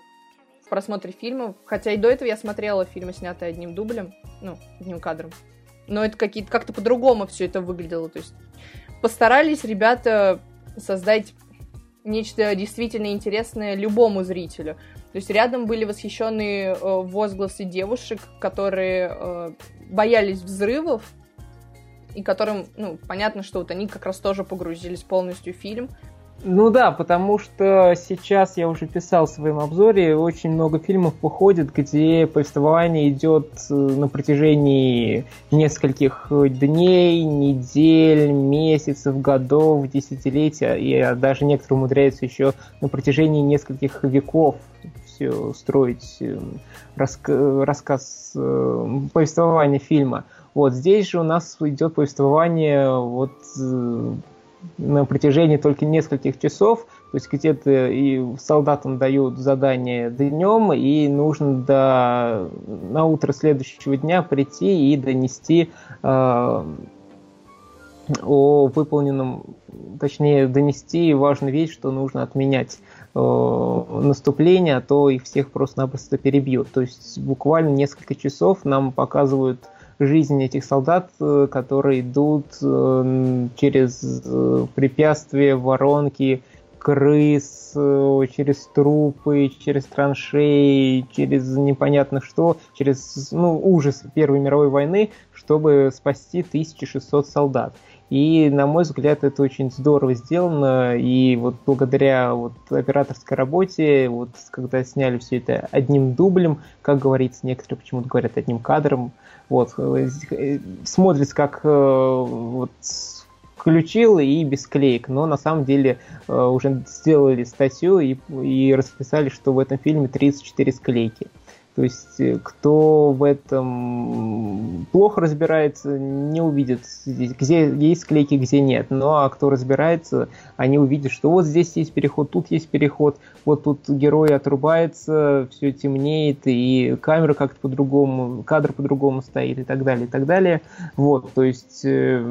Speaker 2: в просмотре фильмов. Хотя и до этого я смотрела фильмы, снятые одним дублем, ну, одним кадром. Но это какие-то как-то по-другому все это выглядело. То есть постарались ребята создать нечто действительно интересное любому зрителю. То есть рядом были восхищенные э, возгласы девушек, которые э, боялись взрывов, и которым, ну, понятно, что вот они как раз тоже погрузились полностью в фильм.
Speaker 1: Ну да, потому что сейчас я уже писал в своем обзоре, очень много фильмов выходит, где повествование идет э, на протяжении нескольких дней, недель, месяцев, годов, десятилетия, и даже некоторые умудряются еще на протяжении нескольких веков строить э, раска- рассказ, э, повествование фильма. Вот здесь же у нас идет повествование вот э, на протяжении только нескольких часов, то есть где-то и солдатам дают задание днем, и нужно до, на утро следующего дня прийти и донести э, о выполненном, точнее донести важную вещь, что нужно отменять э, наступление, а то их всех просто-напросто перебьют. То есть буквально несколько часов нам показывают жизнь этих солдат, э, которые идут э, через препятствия, воронки, крыс, через трупы, через траншеи, через непонятно что, через ну, ужас Первой мировой войны, чтобы спасти 1600 солдат. И, на мой взгляд, это очень здорово сделано. И вот благодаря вот операторской работе, вот когда сняли все это одним дублем, как говорится, некоторые почему-то говорят одним кадром, вот, э, смотрится как э, вот, включил и без клеек, но на самом деле э, уже сделали статью и, и расписали, что в этом фильме 34 склейки. То есть э, кто в этом плохо разбирается, не увидит, где есть склейки, где нет. Ну а кто разбирается, они увидят, что вот здесь есть переход, тут есть переход, вот тут герой отрубается, все темнеет, и камера как-то по-другому, кадр по-другому стоит и так далее, и так далее. Вот, то есть э,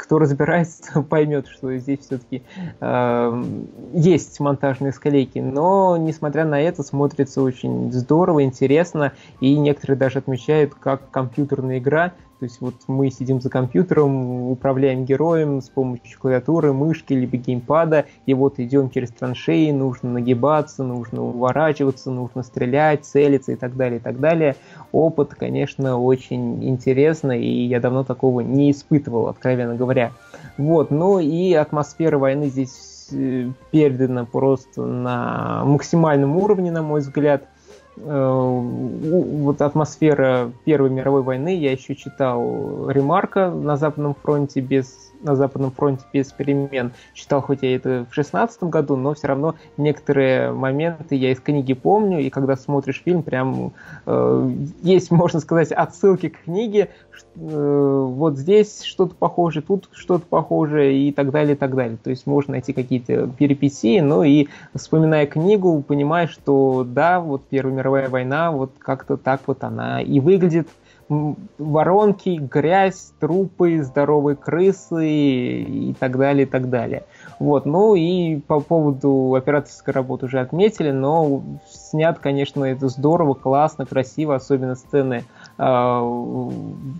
Speaker 1: кто разбирается, [laughs] поймет, что здесь все-таки э, есть монтажные склейки. Но, несмотря на это, смотрится очень здорово, интересно, и некоторые даже отмечают, как компьютерная игра то есть вот мы сидим за компьютером, управляем героем с помощью клавиатуры, мышки, либо геймпада, и вот идем через траншеи, нужно нагибаться, нужно уворачиваться, нужно стрелять, целиться и так далее, и так далее. Опыт, конечно, очень интересно, и я давно такого не испытывал, откровенно говоря. Вот, ну и атмосфера войны здесь э, передана просто на максимальном уровне, на мой взгляд – вот атмосфера Первой мировой войны, я еще читал Ремарка на Западном фронте без на Западном фронте без перемен. Читал хоть я это в шестнадцатом году, но все равно некоторые моменты я из книги помню, и когда смотришь фильм, прям э, есть, [laughs] можно сказать, отсылки к книге, э, вот здесь что-то похожее, тут что-то похожее и так далее, и так далее. То есть можно найти какие-то перипетии, но и вспоминая книгу, понимаешь, что да, вот Первая мировая война, вот как-то так вот она и выглядит, воронки, грязь, трупы, здоровые крысы и так далее, и так далее. Вот, ну и по поводу операторской работы уже отметили, но снят, конечно, это здорово, классно, красиво, особенно сцены э,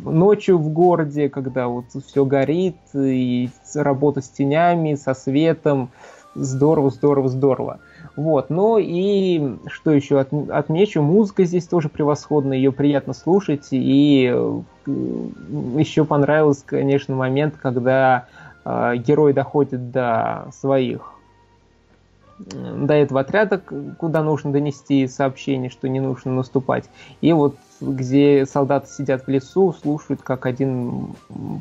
Speaker 1: ночью в городе, когда вот все горит, и работа с тенями, со светом, здорово, здорово, здорово. Вот, ну и что еще от, отмечу, музыка здесь тоже превосходная, ее приятно слушать, и э, еще понравился, конечно, момент, когда э, герой доходит до своих до этого отряда, куда нужно донести сообщение, что не нужно наступать. И вот где солдаты сидят в лесу, слушают, как один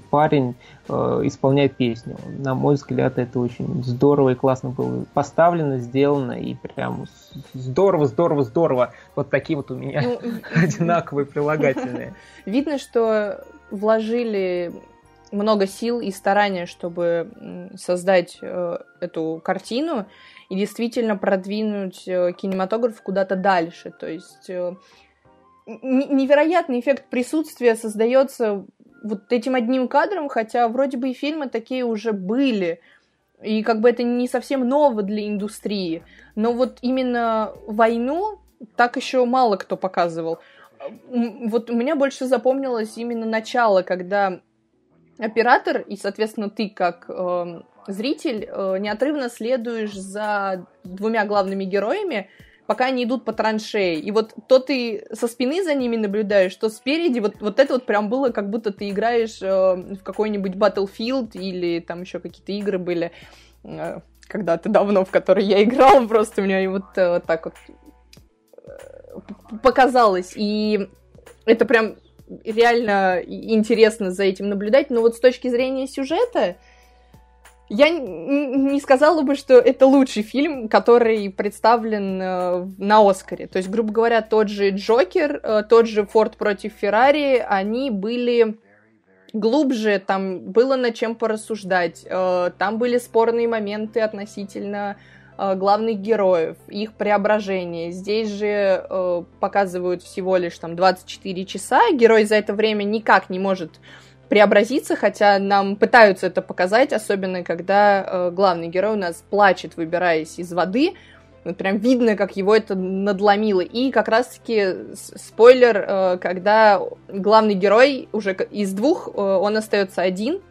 Speaker 1: парень э, исполняет песню. На мой взгляд, это очень здорово и классно было поставлено, сделано, и прям здорово, здорово, здорово. Вот такие вот у меня ну, [laughs] одинаковые [laughs] прилагательные.
Speaker 2: Видно, что вложили много сил и старания, чтобы создать э, эту картину и действительно продвинуть э, кинематограф куда-то дальше. То есть э, невероятный эффект присутствия создается вот этим одним кадром, хотя вроде бы и фильмы такие уже были. И как бы это не совсем ново для индустрии. Но вот именно войну так еще мало кто показывал. Вот у меня больше запомнилось именно начало, когда оператор и, соответственно, ты как э, зритель э, неотрывно следуешь за двумя главными героями, пока они идут по траншеи. И вот то ты со спины за ними наблюдаешь, что спереди, вот, вот это вот прям было, как будто ты играешь э, в какой-нибудь Battlefield или там еще какие-то игры были э, когда-то давно, в которые я играл, просто у меня вот, э, вот так вот э, показалось. И это прям реально интересно за этим наблюдать. Но вот с точки зрения сюжета, я не сказала бы, что это лучший фильм, который представлен э, на Оскаре. То есть, грубо говоря, тот же Джокер, э, тот же Форд против Феррари, они были глубже, там было над чем порассуждать, э, там были спорные моменты относительно главных героев, их преображения. Здесь же э, показывают всего лишь там 24 часа, герой за это время никак не может преобразиться, хотя нам пытаются это показать, особенно когда э, главный герой у нас плачет, выбираясь из воды. Вот прям видно, как его это надломило. И как раз-таки спойлер, э, когда главный герой уже из двух, э, он остается один,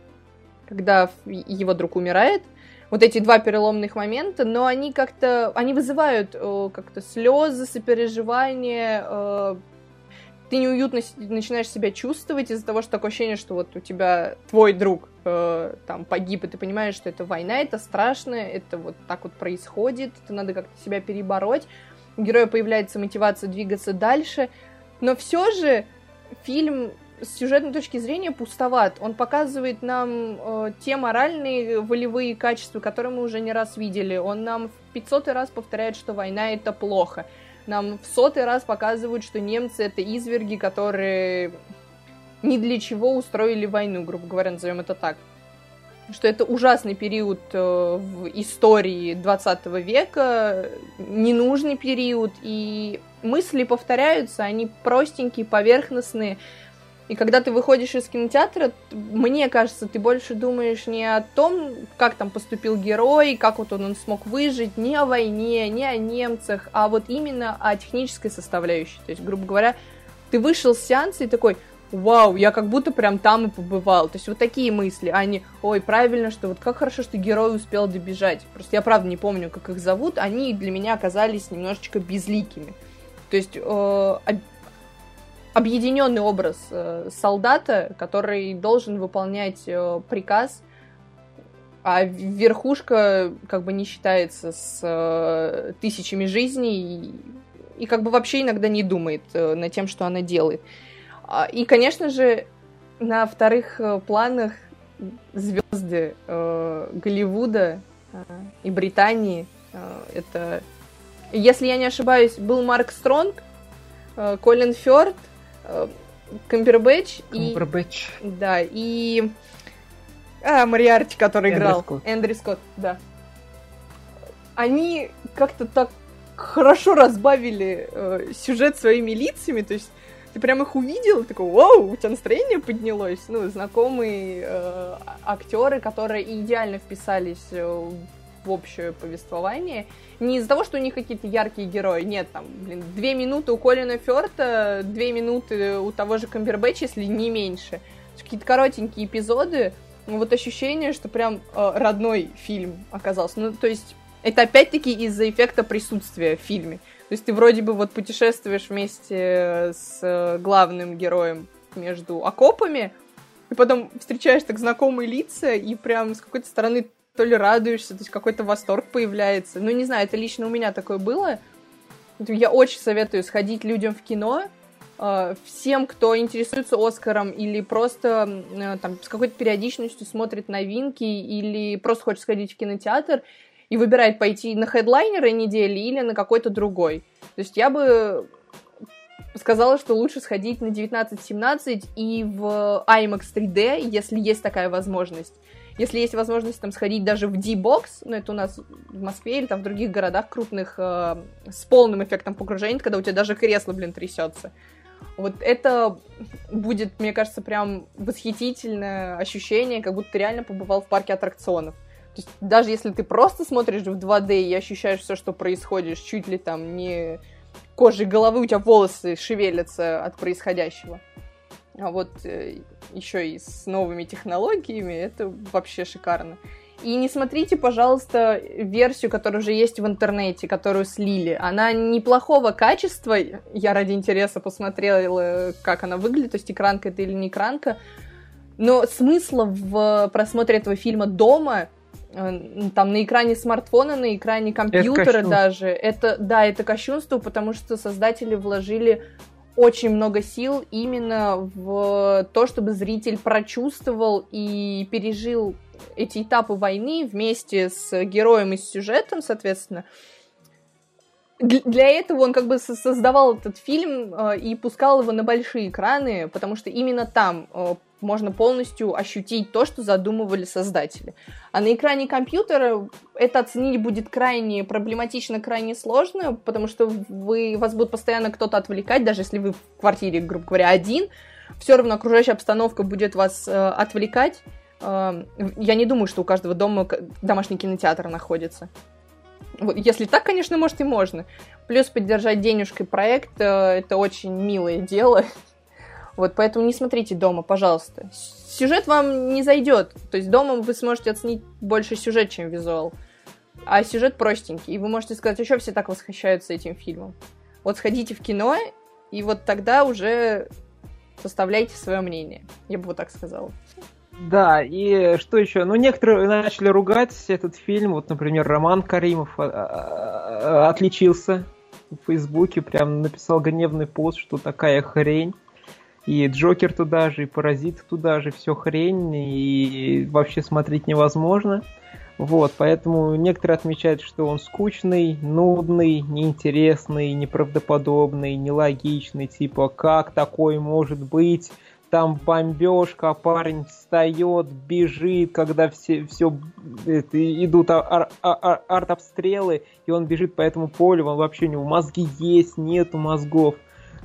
Speaker 2: когда его друг умирает. Вот эти два переломных момента, но они как-то, они вызывают э, как-то слезы, сопереживания, э, ты неуютно начинаешь себя чувствовать из-за того, что такое ощущение, что вот у тебя твой друг э, там погиб, и ты понимаешь, что это война, это страшно, это вот так вот происходит, это надо как-то себя перебороть. У героя появляется мотивация двигаться дальше, но все же фильм с сюжетной точки зрения пустоват. Он показывает нам э, те моральные, волевые качества, которые мы уже не раз видели. Он нам в 500 раз повторяет, что война это плохо нам в сотый раз показывают, что немцы это изверги, которые ни для чего устроили войну, грубо говоря, назовем это так. Что это ужасный период э, в истории 20 века, ненужный период, и мысли повторяются, они простенькие, поверхностные, и когда ты выходишь из кинотеатра, мне кажется, ты больше думаешь не о том, как там поступил герой, как вот он, он смог выжить, не о войне, не о немцах, а вот именно о технической составляющей. То есть, грубо говоря, ты вышел с сеанса и такой, вау, я как будто прям там и побывал. То есть вот такие мысли, а не, ой, правильно, что вот как хорошо, что герой успел добежать. Просто я правда не помню, как их зовут, они для меня оказались немножечко безликими. То есть э, объединенный образ э, солдата, который должен выполнять э, приказ, а верхушка как бы не считается с э, тысячами жизней и, и как бы вообще иногда не думает над тем, что она делает. А, и, конечно же, на вторых планах звезды Голливуда и Британии. Это, если я не ошибаюсь, был Марк Стронг, Колин Фёрд, Камбербэтч
Speaker 1: и... Камбербэтч.
Speaker 2: Да, и... А, Мариарти, который Эндрю играл. Скотт. Эндрю Скотт, да. Они как-то так хорошо разбавили э, сюжет своими лицами, то есть ты прям их увидел, такой, вау, у тебя настроение поднялось. Ну, знакомые э, актеры, которые идеально вписались э, общее повествование. Не из-за того, что у них какие-то яркие герои, нет, там, блин, две минуты у Колина Фёрта, две минуты у того же Камбербэтча, если не меньше. Какие-то коротенькие эпизоды, вот ощущение, что прям э, родной фильм оказался. Ну, то есть, это опять-таки из-за эффекта присутствия в фильме. То есть ты вроде бы вот путешествуешь вместе с э, главным героем между окопами, и потом встречаешь так знакомые лица, и прям с какой-то стороны то ли радуешься, то есть какой-то восторг появляется. Ну, не знаю, это лично у меня такое было. Я очень советую сходить людям в кино, э, всем, кто интересуется Оскаром или просто э, там с какой-то периодичностью смотрит новинки или просто хочет сходить в кинотеатр и выбирает пойти на хедлайнеры недели или на какой-то другой. То есть я бы сказала, что лучше сходить на 1917 и в IMAX 3D, если есть такая возможность. Если есть возможность там сходить даже в D-Box, ну это у нас в Москве или там в других городах крупных э, с полным эффектом погружения, когда у тебя даже кресло, блин, трясется. Вот это будет, мне кажется, прям восхитительное ощущение, как будто ты реально побывал в парке аттракционов. То есть даже если ты просто смотришь в 2D и ощущаешь все, что происходит, чуть ли там не кожей головы у тебя волосы шевелятся от происходящего. А вот э, еще и с новыми технологиями, это вообще шикарно. И не смотрите, пожалуйста, версию, которая уже есть в интернете, которую слили. Она неплохого качества. Я ради интереса посмотрела, как она выглядит, то есть экранка это или не экранка. Но смысла в просмотре этого фильма дома э, там на экране смартфона, на экране компьютера это даже. Это, да, это кощунство, потому что создатели вложили очень много сил именно в то, чтобы зритель прочувствовал и пережил эти этапы войны вместе с героем и с сюжетом, соответственно. Для этого он как бы создавал этот фильм э, и пускал его на большие экраны, потому что именно там э, можно полностью ощутить то, что задумывали создатели. А на экране компьютера это оценить будет крайне проблематично, крайне сложно, потому что вы, вас будет постоянно кто-то отвлекать, даже если вы в квартире, грубо говоря, один, все равно окружающая обстановка будет вас э, отвлекать. Э, я не думаю, что у каждого дома домашний кинотеатр находится. Вот, если так, конечно, может и можно. Плюс поддержать денежкой проект э, это очень милое дело. Вот, поэтому не смотрите дома, пожалуйста. Сюжет вам не зайдет. То есть дома вы сможете оценить больше сюжет, чем визуал. А сюжет простенький. И вы можете сказать, что все так восхищаются этим фильмом? Вот сходите в кино, и вот тогда уже составляйте свое мнение. Я бы вот так сказала.
Speaker 1: Да, и что еще? Ну, некоторые начали ругать этот фильм. Вот, например, Роман Каримов а, а, а, отличился в Фейсбуке, прям написал гневный пост, что такая хрень. И Джокер туда же, и Паразит туда же, все хрень, и вообще смотреть невозможно. Вот, поэтому некоторые отмечают, что он скучный, нудный, неинтересный, неправдоподобный, нелогичный, типа, как такой может быть, там бомбежка, парень встает, бежит, когда все, все это, идут ар, ар, арт-обстрелы, и он бежит по этому полю, он вообще у него мозги есть, нету мозгов.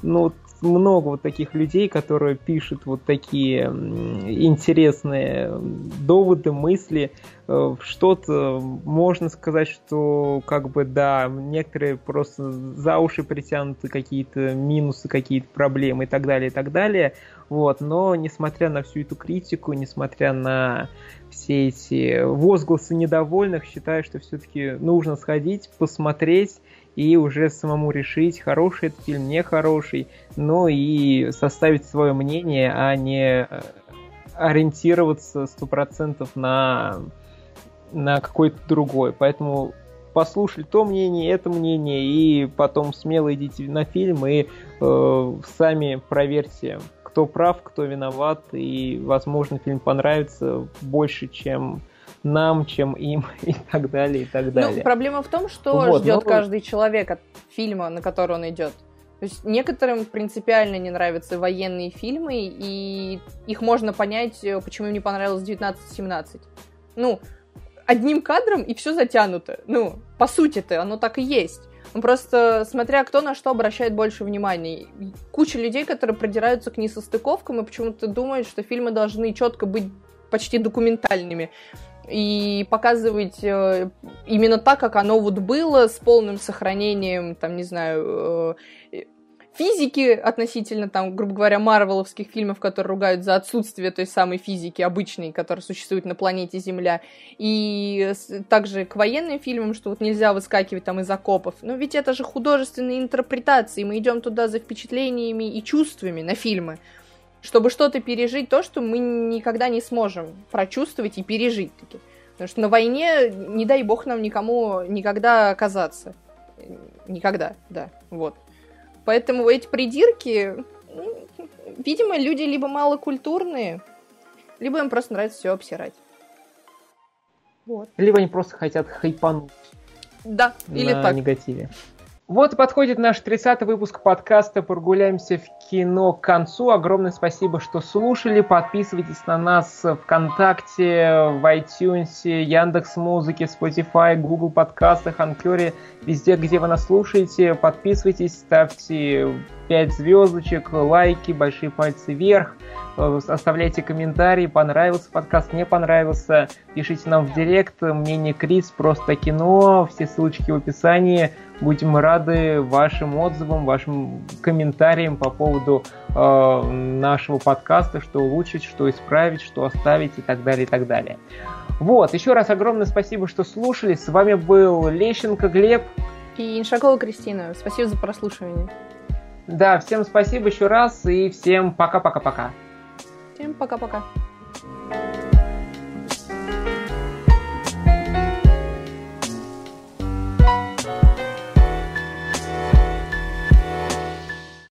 Speaker 1: Ну, много вот таких людей, которые пишут вот такие интересные доводы, мысли. Э, что-то можно сказать, что как бы да, некоторые просто за уши притянуты какие-то минусы, какие-то проблемы и так далее, и так далее. Вот, но несмотря на всю эту критику, несмотря на все эти возгласы недовольных, считаю, что все-таки нужно сходить, посмотреть и уже самому решить, хороший этот фильм, нехороший, но и составить свое мнение, а не э, ориентироваться сто процентов на, на какой-то другой. Поэтому послушали то мнение, это мнение, и потом смело идите на фильм и э, сами проверьте, кто прав, кто виноват, и, возможно, фильм понравится больше, чем нам, чем им, [laughs] и так далее, и так ну, далее.
Speaker 2: Ну, проблема в том, что вот, ждет но... каждый человек от фильма, на который он идет. То есть некоторым принципиально не нравятся военные фильмы, и их можно понять, э, почему им не понравилось 1917. Ну, одним кадром и все затянуто. Ну, по сути-то, оно так и есть. Ну, просто смотря кто на что обращает больше внимания. Куча людей, которые продираются к несостыковкам и почему-то думают, что фильмы должны четко быть почти документальными и показывать э, именно так, как оно вот было, с полным сохранением, там, не знаю, э, физики относительно, там, грубо говоря, марвеловских фильмов, которые ругают за отсутствие той самой физики обычной, которая существует на планете Земля, и также к военным фильмам, что вот нельзя выскакивать там из окопов. Но ведь это же художественные интерпретации, мы идем туда за впечатлениями и чувствами на фильмы чтобы что-то пережить, то, что мы никогда не сможем прочувствовать и пережить таки. Потому что на войне, не дай бог нам никому никогда оказаться. Никогда, да, вот. Поэтому эти придирки, видимо, люди либо малокультурные, либо им просто нравится все обсирать.
Speaker 1: Вот. Либо они просто хотят хайпануть.
Speaker 2: Да, или так.
Speaker 1: негативе. Вот подходит наш 30-й выпуск подкаста «Прогуляемся в кино» к концу. Огромное спасибо, что слушали. Подписывайтесь на нас ВКонтакте, в iTunes, Яндекс Музыке, Spotify, Google подкастах, Анкере, везде, где вы нас слушаете. Подписывайтесь, ставьте 5 звездочек, лайки, большие пальцы вверх. Оставляйте комментарии, понравился подкаст, не понравился. Пишите нам в директ, мнение Крис, просто кино, все ссылочки в описании. Будем рады вашим отзывам, вашим комментариям по поводу э, нашего подкаста, что улучшить, что исправить, что оставить и так далее, и так далее. Вот, еще раз огромное спасибо, что слушали. С вами был Лещенко Глеб.
Speaker 2: И Иншакова Кристина. Спасибо за прослушивание.
Speaker 1: Да, всем спасибо еще раз и всем пока-пока-пока.
Speaker 2: Всем пока-пока.